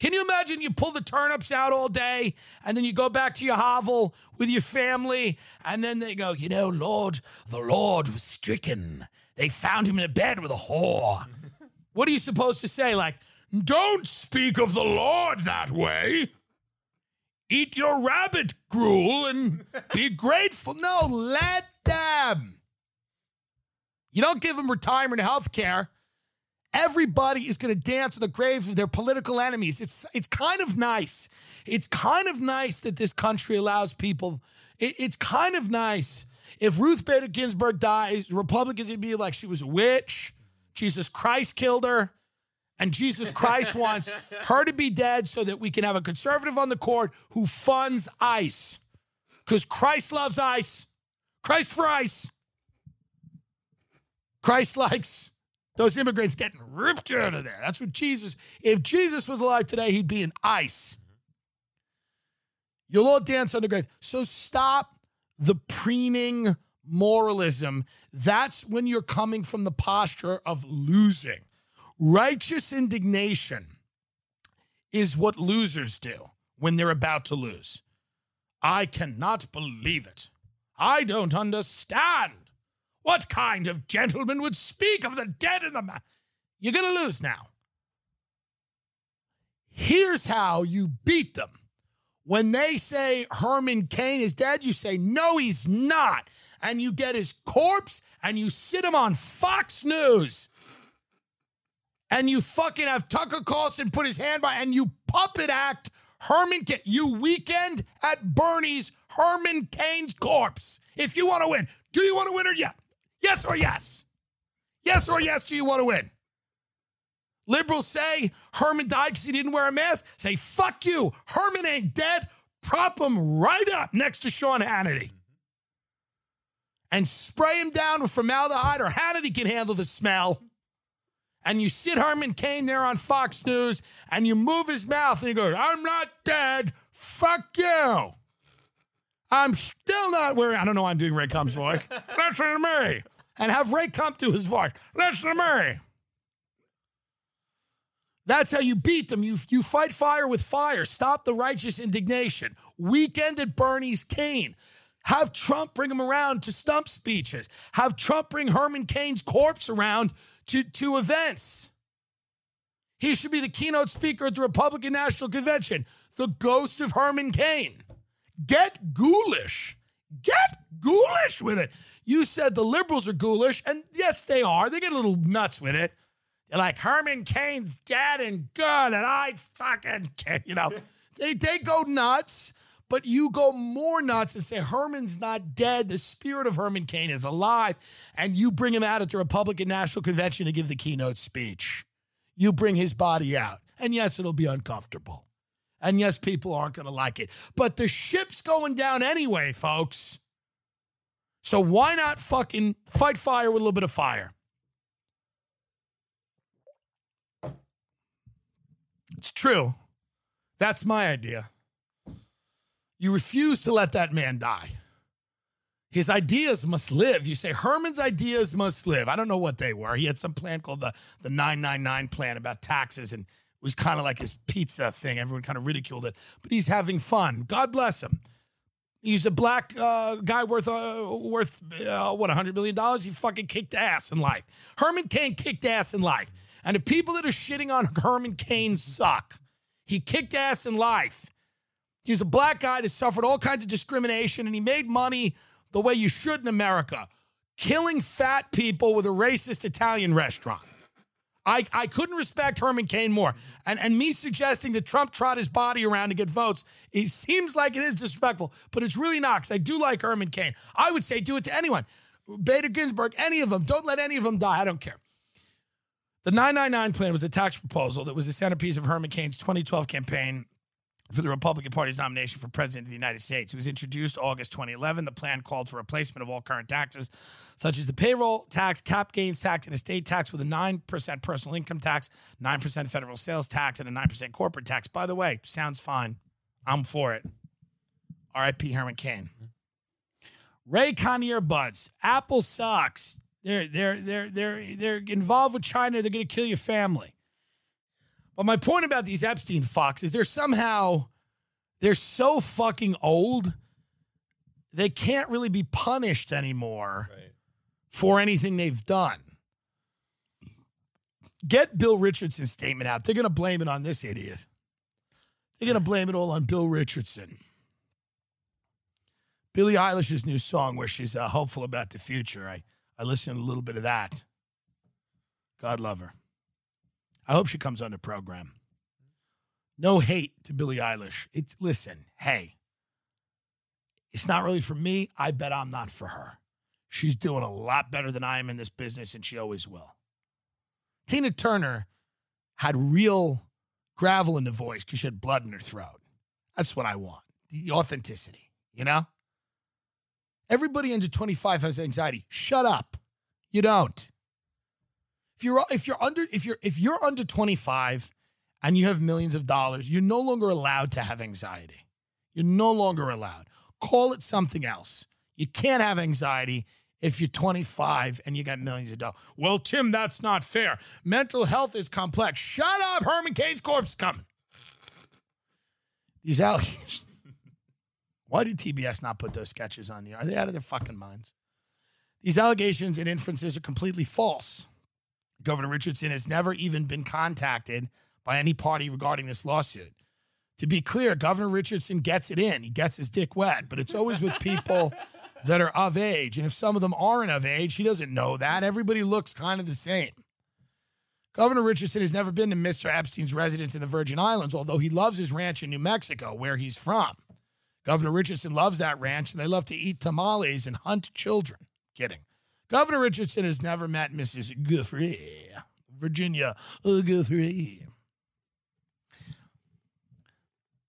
Can you imagine you pull the turnips out all day and then you go back to your hovel with your family and then they go, you know, Lord, the Lord was stricken. They found him in a bed with a whore. what are you supposed to say? Like, don't speak of the Lord that way. Eat your rabbit gruel and be grateful. No, let them. You don't give them retirement health care. Everybody is going to dance on the graves of their political enemies. It's it's kind of nice. It's kind of nice that this country allows people. it- it's kind of nice if Ruth Bader Ginsburg dies. Republicans would be like she was a witch. Jesus Christ killed her, and Jesus Christ wants her to be dead so that we can have a conservative on the court who funds ICE, because Christ loves ICE. Christ for ICE. Christ likes those immigrants getting ripped out of there. That's what Jesus, if Jesus was alive today, he'd be in ice. You'll all dance on the grave. So stop the preening moralism. That's when you're coming from the posture of losing. Righteous indignation is what losers do when they're about to lose. I cannot believe it. I don't understand. What kind of gentleman would speak of the dead in the ma- You're going to lose now. Here's how you beat them. When they say Herman Cain is dead, you say, no, he's not. And you get his corpse and you sit him on Fox News. And you fucking have Tucker Carlson put his hand by and you puppet act Herman Cain. You weekend at Bernie's Herman Cain's corpse. If you want to win, do you want to win or yes? Yes or yes? Yes or yes, do you want to win? Liberals say Herman died because he didn't wear a mask. Say, fuck you. Herman ain't dead. Prop him right up next to Sean Hannity. And spray him down with formaldehyde, or Hannity can handle the smell. And you sit Herman Cain there on Fox News and you move his mouth and he goes, I'm not dead. Fuck you. I'm still not wearing, I don't know why I'm doing Ray Kump's voice. Listen to me. And have Ray come to his voice. Listen to me. That's how you beat them. You, you fight fire with fire. Stop the righteous indignation. Weekend at Bernie's Cain. Have Trump bring him around to stump speeches. Have Trump bring Herman Cain's corpse around to, to events. He should be the keynote speaker at the Republican National Convention, the ghost of Herman Cain. Get ghoulish. Get ghoulish with it. You said the liberals are ghoulish, and yes, they are. They get a little nuts with it. They're like, Herman Cain's dead and good, and I fucking can't, you know. they, they go nuts, but you go more nuts and say, Herman's not dead. The spirit of Herman Cain is alive. And you bring him out at the Republican National Convention to give the keynote speech. You bring his body out. And yes, it'll be uncomfortable. And yes, people aren't going to like it. But the ship's going down anyway, folks. So why not fucking fight fire with a little bit of fire? It's true. That's my idea. You refuse to let that man die. His ideas must live. You say Herman's ideas must live. I don't know what they were. He had some plan called the, the 999 plan about taxes, and was kind of like his pizza thing. Everyone kind of ridiculed it, but he's having fun. God bless him. He's a black uh, guy worth uh, worth uh, what hundred million dollars. He fucking kicked ass in life. Herman Cain kicked ass in life, and the people that are shitting on Herman Cain suck. He kicked ass in life. He's a black guy that suffered all kinds of discrimination, and he made money the way you should in America, killing fat people with a racist Italian restaurant. I, I couldn't respect Herman Cain more. And, and me suggesting that Trump trot his body around to get votes, it seems like it is disrespectful, but it's really not because I do like Herman Cain. I would say do it to anyone. Bader Ginsburg, any of them. Don't let any of them die. I don't care. The 999 plan was a tax proposal that was the centerpiece of Herman Cain's 2012 campaign for the Republican Party's nomination for president of the United States. It was introduced August 2011. The plan called for replacement of all current taxes, such as the payroll tax, cap gains tax, and estate tax, with a 9% personal income tax, 9% federal sales tax, and a 9% corporate tax. By the way, sounds fine. I'm for it. R.I.P. Herman Cain. Raycon earbuds. Apple sucks. They're they're they're they're they're involved with China. They're going to kill your family. But my point about these Epstein fucks is they're somehow they're so fucking old they can't really be punished anymore Right. for anything they've done. Get Bill Richardson's statement out. They're going to blame it on this idiot. They're going to blame it all on Bill Richardson. Billie Eilish's new song, where she's uh, hopeful about the future. I, I listened to a little bit of that. God love her. I hope she comes on the program. No hate to Billie Eilish. It's listen, hey, it's not really for me. I bet I'm not for her. She's doing a lot better than I am in this business, and she always will. Tina Turner had real gravel in the voice because she had blood in her throat. That's what I want. The authenticity, you know? Everybody under 25 has anxiety. Shut up. You don't. If you're if you're under if you're if you're under 25 and you have millions of dollars, you're no longer allowed to have anxiety. You're no longer allowed. Call it something else. You can't have anxiety if you're 25 and you got millions of dollars. Well, Tim, that's not fair. Mental health is complex. Shut up. Herman Cain's corpse coming. These allegations. Why did TBS not put those sketches on the Are they out of their fucking minds? These allegations and inferences are completely false. Governor Richardson has never even been contacted by any party regarding this lawsuit. To be clear, Governor Richardson gets it in. He gets his dick wet, but it's always with people that are of age. And if some of them aren't of age, he doesn't know that. Everybody looks kind of the same. Governor Richardson has never been to Mr. Epstein's residence in the Virgin Islands, although he loves his ranch in New Mexico, where he's from. Governor Richardson loves that ranch, and they love to eat tamales and hunt children. Kidding. Governor Richardson has never met Mrs. Giuffre, Virginia Giuffre.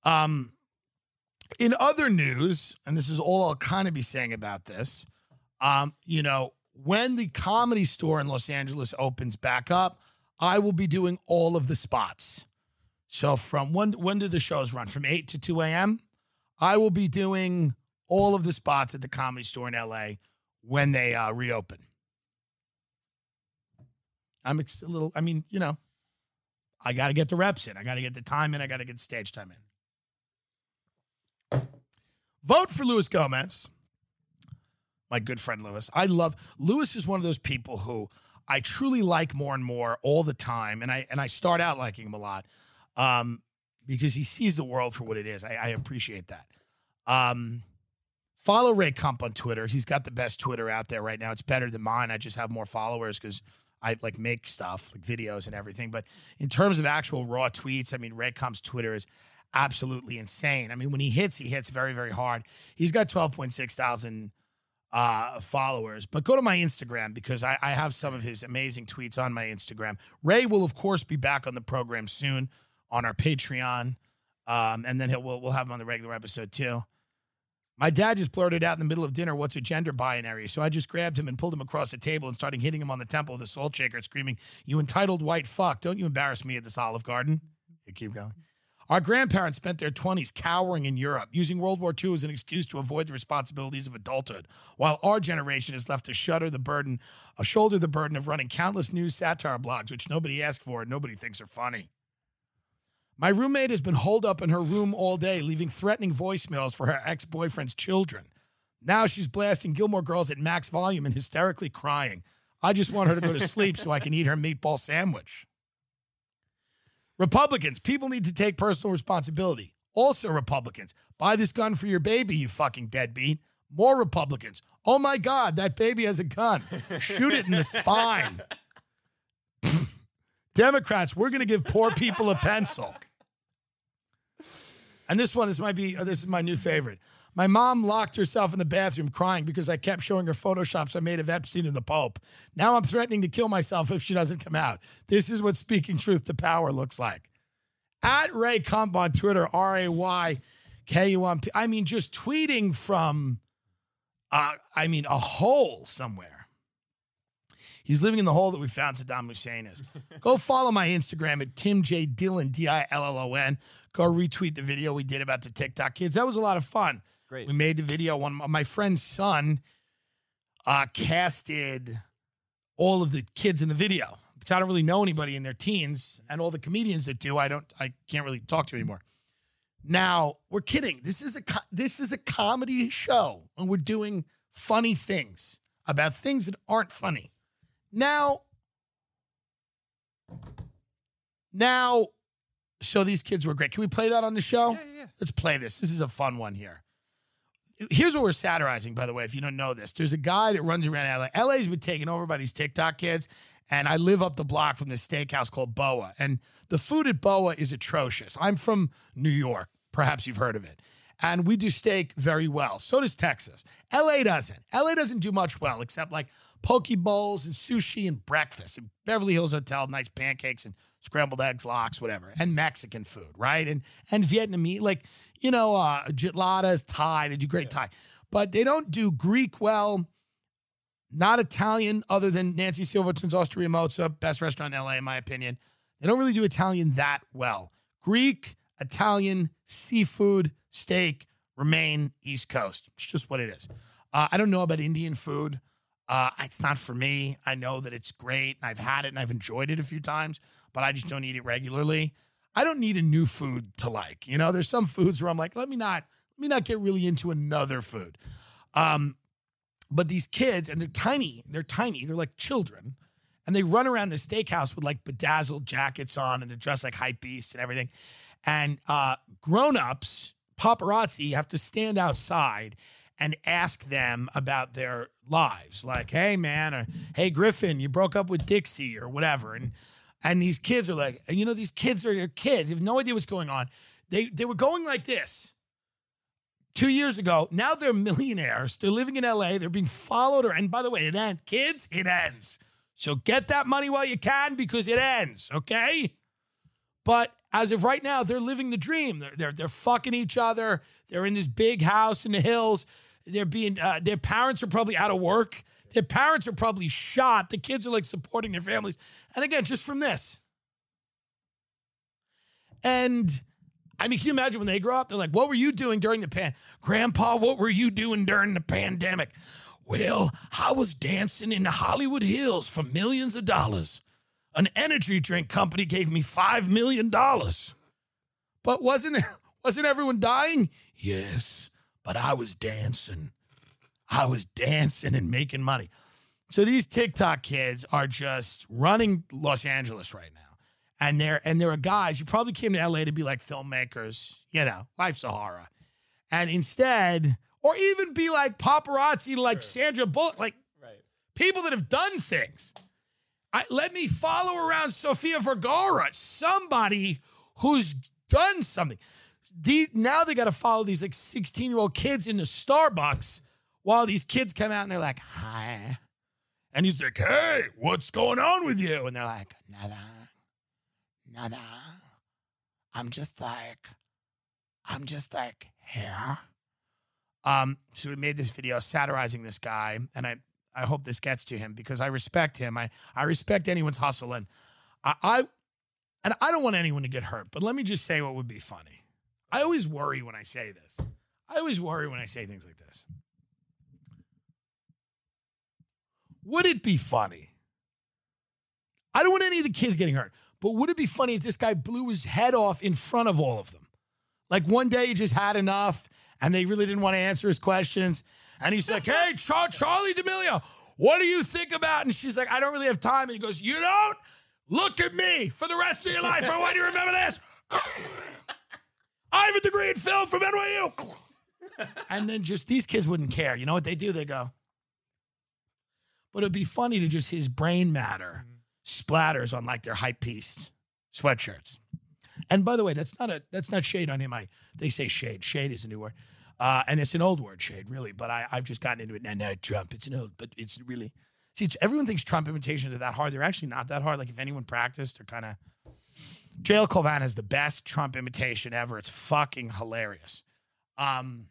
Um, in other news, and this is all I'll kind of be saying about this, um, you know, when the comedy store in Los Angeles opens back up, I will be doing all of the spots. So from when when do the shows run? From 8 to 2 a.m. I will be doing all of the spots at the comedy store in LA when they uh, reopen. I'm ex- a little, I mean, you know, I got to get the reps in. I got to get the time in. I got to get stage time in. Vote for Luis Gomez, my good friend Luis. I love, Luis is one of those people who I truly like more and more all the time, and I and I start out liking him a lot, um, because he sees the world for what it is. I, I appreciate that. Um, follow Ray Kump on Twitter. He's got the best Twitter out there right now. It's better than mine. I just have more followers because I like make stuff like videos and everything. But in terms of actual raw tweets, I mean, Ray Kump's Twitter is absolutely insane. I mean, when he hits, he hits very, very hard. He's got 12.6 thousand uh, followers. But go to my Instagram because I, I have some of his amazing tweets on my Instagram. Ray will, of course, be back on the program soon on our Patreon. Um, and then he'll, we'll, we'll have him on the regular episode too. My dad just blurted out in the middle of dinner, What's a gender binary? So I just grabbed him and pulled him across the table and started hitting him on the temple with a salt shaker, screaming, You entitled white fuck. Don't you embarrass me at this Olive Garden. You keep going. Our grandparents spent their 20s cowering in Europe, using World War II as an excuse to avoid the responsibilities of adulthood, while our generation is left to shudder the burden, uh, shoulder the burden of running countless news satire blogs, which nobody asked for and nobody thinks are funny. My roommate has been holed up in her room all day, leaving threatening voicemails for her ex boyfriend's children. Now she's blasting Gilmore Girls at max volume and hysterically crying. I just want her to go to sleep so I can eat her meatball sandwich. Republicans, people need to take personal responsibility. Also, Republicans, buy this gun for your baby, you fucking deadbeat. More Republicans. Oh my God, that baby has a gun. Shoot it in the spine. Democrats, we're going to give poor people a pencil. And this one, this might be, uh, this is my new favorite. My mom locked herself in the bathroom crying because I kept showing her photoshops I made of Epstein and the Pope. Now I'm threatening to kill myself if she doesn't come out. This is what speaking truth to power looks like. At Ray Kump on Twitter, R A Y K U M P. I mean, just tweeting from, uh, I mean, a hole somewhere. He's living in the hole that we found Saddam Hussein is. Go follow my Instagram at Tim J Dillon, D I L L O N. Go retweet the video we did about the TikTok kids. That was a lot of fun. Great. We made the video. One my friend's son uh, casted all of the kids in the video because I don't really know anybody in their teens, and all the comedians that do, I don't, I can't really talk to anymore. Now we're kidding. This is a this is a comedy show, and we're doing funny things about things that aren't funny. Now, now, so these kids were great. Can we play that on the show? Yeah, yeah, yeah. Let's play this. This is a fun one here. Here's what we're satirizing, by the way, if you don't know this. There's a guy that runs around LA. LA's been taken over by these TikTok kids, and I live up the block from this steakhouse called Boa. And the food at Boa is atrocious. I'm from New York. Perhaps you've heard of it. And we do steak very well. So does Texas. LA doesn't. LA doesn't do much well, except like poke bowls and sushi and breakfast. And Beverly Hills Hotel, nice pancakes and scrambled eggs, lox, whatever, and Mexican food, right? And and Vietnamese, like you know, uh, jitladas, Thai. They do great Thai, but they don't do Greek well. Not Italian, other than Nancy Silverton's Osteria Mozza, best restaurant in LA, in my opinion. They don't really do Italian that well. Greek, Italian, seafood, steak, remain East Coast. It's just what it is. Uh, I don't know about Indian food. Uh, it's not for me. I know that it's great. And I've had it and I've enjoyed it a few times, but I just don't eat it regularly. I don't need a new food to like. You know, there's some foods where I'm like, let me not, let me not get really into another food. Um, but these kids, and they're tiny, they're tiny, they're like children, and they run around the steakhouse with like bedazzled jackets on and they're dressed like hype beasts and everything. And uh, grown-ups, paparazzi, have to stand outside and ask them about their lives. Like, hey man, or hey Griffin, you broke up with Dixie or whatever. And and these kids are like, you know, these kids are your kids, they have no idea what's going on. They they were going like this two years ago. Now they're millionaires. They're living in LA. They're being followed. Or, and by the way, it ends. Kids, it ends. So get that money while you can because it ends, okay? But as of right now, they're living the dream. They're, they're, they're fucking each other. They're in this big house in the hills. They're being, uh, their parents are probably out of work. Their parents are probably shot. The kids are like supporting their families. And again, just from this. And I mean, can you imagine when they grow up? They're like, what were you doing during the pan? Grandpa, what were you doing during the pandemic? Well, I was dancing in the Hollywood Hills for millions of dollars. An energy drink company gave me five million dollars. But wasn't there wasn't everyone dying? Yes, but I was dancing. I was dancing and making money. So these TikTok kids are just running Los Angeles right now. And they're and there are guys who probably came to LA to be like filmmakers, you know, life's a horror. And instead, or even be like paparazzi like Sandra Bullock, like Right. people that have done things. I, let me follow around Sofia Vergara, somebody who's done something. Now they got to follow these like 16 year old kids in the Starbucks while these kids come out and they're like, hi. And he's like, hey, what's going on with you? And they're like, nada, nada. I'm just like, I'm just like here. Um, so we made this video satirizing this guy, and I I hope this gets to him because I respect him. I I respect anyone's hustle, and I, I and I don't want anyone to get hurt. But let me just say what would be funny. I always worry when I say this. I always worry when I say things like this. Would it be funny? I don't want any of the kids getting hurt, but would it be funny if this guy blew his head off in front of all of them? Like one day he just had enough and they really didn't want to answer his questions. And he's like, hey, Char- Charlie D'Amelio, what do you think about? And she's like, I don't really have time. And he goes, You don't? Look at me for the rest of your life. Oh, I want you to remember this. I have a degree in film from NYU. and then just these kids wouldn't care. You know what they do? They go, but it'd be funny to just his brain matter splatters on like their hype piece sweatshirts. And by the way, that's not a that's not shade on him. I they say shade. Shade is a new word. Uh, and it's an old word, shade, really. But I, I've just gotten into it. No, no, Trump. It's an old, but it's really. See, it's, everyone thinks Trump imitations are that hard. They're actually not that hard. Like if anyone practiced, they're kind of. JL Cauvin has the best Trump imitation ever. It's fucking hilarious. Um.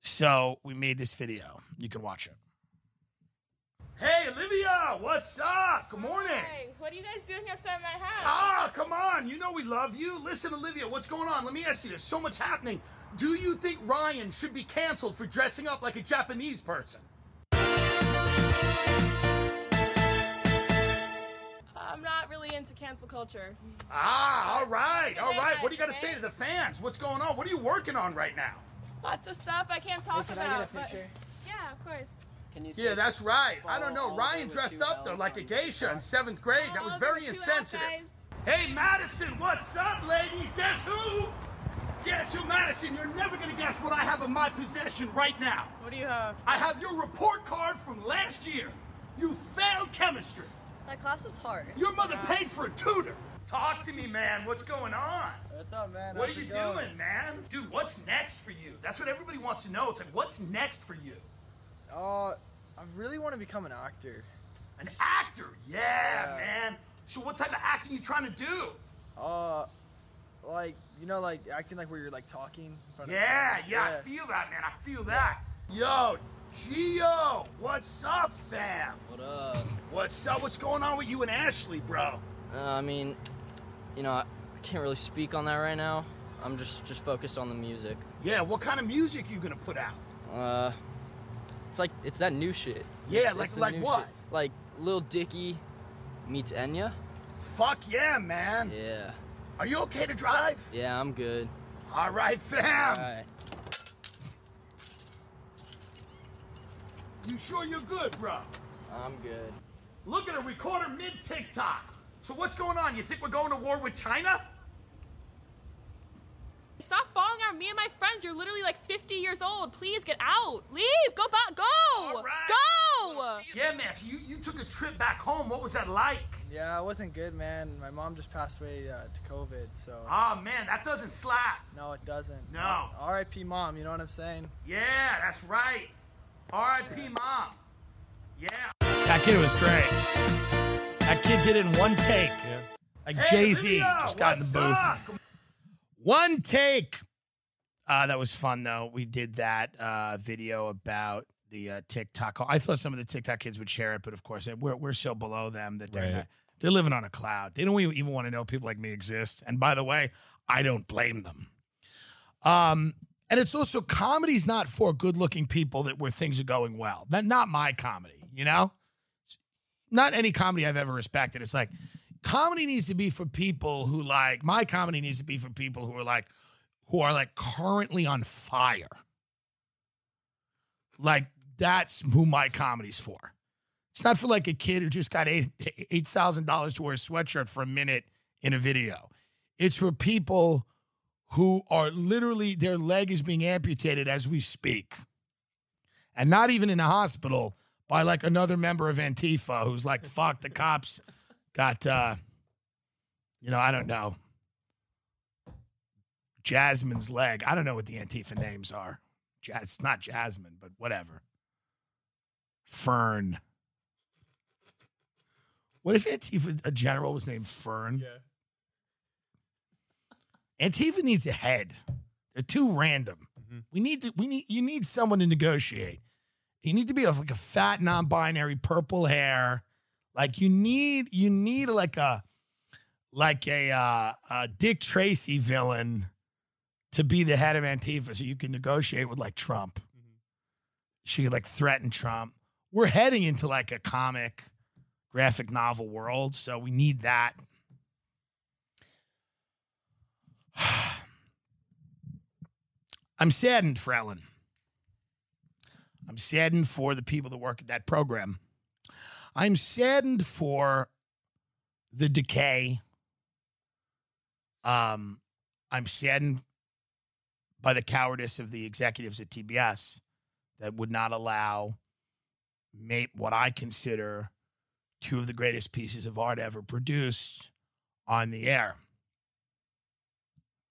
So we made this video. You can watch it. Hey, Olivia, what's up? Good morning. Hey, what are you guys doing outside my house? Ah, come on. You know we love you. Listen, Olivia, what's going on? Let me ask you, there's so much happening. Do you think Ryan should be canceled for dressing up like a Japanese person? I'm not really into cancel culture. Ah, all right, all right. What do you got to say to the fans? What's going on? What are you working on right now? Lots of stuff I can't talk can I about. get a but- yeah, of course. Can you Yeah, that's right. I don't know. Ryan dressed up though like a geisha in seventh grade. That was very give it two Ls, insensitive. Hey, Madison, what's up, ladies? Guess who? Guess who, Madison? You're never gonna guess what I have in my possession right now. What do you have? I have your report card from last year. You failed chemistry. That class was hard. Your mother paid for a tutor. Talk to me, man. What's going on? What's up, man? What How's are you going? doing, man? Dude, what's next for you? That's what everybody wants to know. It's like, what's next for you? Uh, I really want to become an actor. An actor. Yeah, Yeah. man. So what type of acting you trying to do? Uh, like you know, like acting like where you're like talking. In front Yeah, of yeah, I feel that, man. I feel that. Yo, Geo, what's up, fam? What up? What's up? What's going on with you and Ashley, bro? Uh, I mean, you know, I, I can't really speak on that right now. I'm just just focused on the music. Yeah, what kind of music you gonna put out? Uh, it's like it's that new shit. Yeah, It's- like- it's like what? shit. Like Lil Dicky meets Enya. Fuck yeah, man. Yeah, Are you okay to drive? yeah, I'm good. All right, fam. All right. You sure you're good, bro? I'm good. Look at a recorder mid TikTok. So what's going on? You think we're going to war with China? Stop following out me and my friends. You're literally like 50 years old. Please get out. Leave. Go back. Go. All right. Go. Yeah, man. So you, you took a trip back home. What was that like? Yeah, it wasn't good, man. My mom just passed away uh, to COVID, so Oh man, that doesn't slap. no, it doesn't. No. R.I.P. Mom. You know what I'm saying? Yeah, that's right. R.I.P. Mom. Yeah. That kid was great. That kid did it in one take. Like Jay Z just got in the booth. One take. Uh, that was fun though. We did that uh, video about the uh, TikTok. I thought some of the TikTok kids would share it, but of course we're we're so below them that they're Right. not, they're living on a cloud. They don't even want to know people like me exist. And by the way, I don't blame them. Um, and it's also comedy's not for good-looking people that where things are going well. That not my comedy, you know. Not any comedy I've ever respected. It's like comedy needs to be for people who like my comedy needs to be for people who are like who are like currently on fire. Like That's who my comedy's for. It's not for like a kid who just got eight eight thousand dollars to wear a sweatshirt for a minute in a video. It's for people who are literally their leg is being amputated as we speak. And not even in a hospital by like another member of Antifa who's like, fuck, the cops got uh you know, I don't know. Jasmine's leg. I don't know what the Antifa names are. It's not Jasmine, but whatever. Fern. What if Antifa, a general, was named Fern? Yeah. Antifa needs a head. They're too random. We need to. We need. You need someone to negotiate. You need to be like a fat, non-binary, purple hair. Like you need. You need like a, like a, uh, a Dick Tracy villain to be the head of Antifa, so you can negotiate with like Trump. She could like threaten Trump. We're heading into like a comic, graphic novel world, so we need that. I'm saddened for Ellen. I'm saddened for the people that work at that program. I'm saddened for the decay. Um, I'm saddened by the cowardice of the executives at TBS that would not allow what I consider two of the greatest pieces of art ever produced on the air.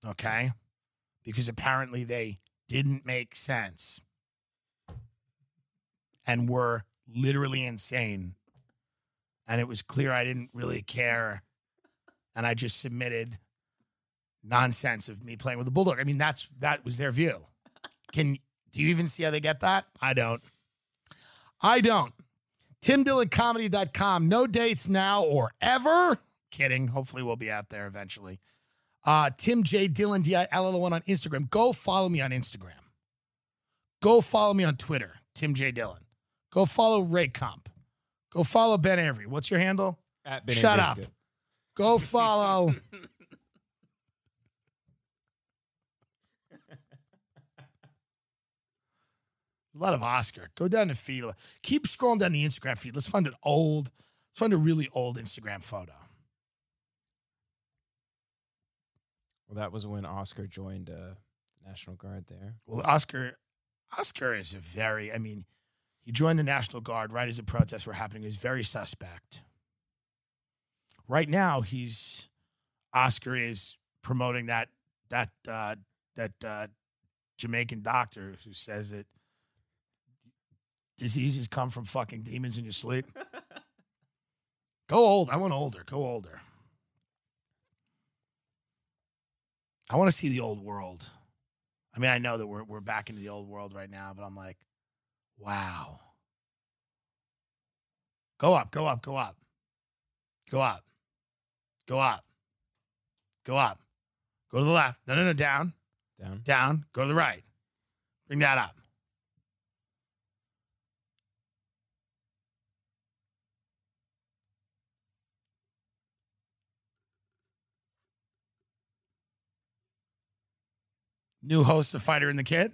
Okay? Because apparently they didn't make sense and were literally insane. And it was clear I didn't really care. And I just submitted nonsense of me playing with a bulldog. I mean, that's that was their view. Can do you even see how they get that? I don't. I don't. TimDillonComedy.com. No dates now or ever. Kidding. Hopefully we'll be out there eventually. Uh, Tim J. Dillon, D I L L O N on Instagram. Go follow me on Instagram. Go follow me on Twitter, Tim J. Dillon. Go follow Ray Kump. Go follow Ben Avery. What's your handle? At Ben Shut Avery's up. good. Go follow. a lot of Oscar. Go down the feed. Keep scrolling down the Instagram feed. Let's find an old, let's find a really old Instagram photo. Well, that was when Oscar joined uh, National Guard there. Well, Oscar, Oscar is a very, I mean, he joined the National Guard right as the protests were happening. He's very suspect. Right now, he's Oscar is promoting that that uh, that uh, Jamaican doctor who says that diseases come from fucking demons in your sleep. Go old. I want older. Go older. I want to see the old world. I mean, I know that we're we're back into the old world right now, but I'm like, wow. Go up, go up, go up. Go up. Go up. Go up. Go to the left. No, no, no, down. Down. Down. Go to the right. Bring that up. New host of Fighter and the Kid.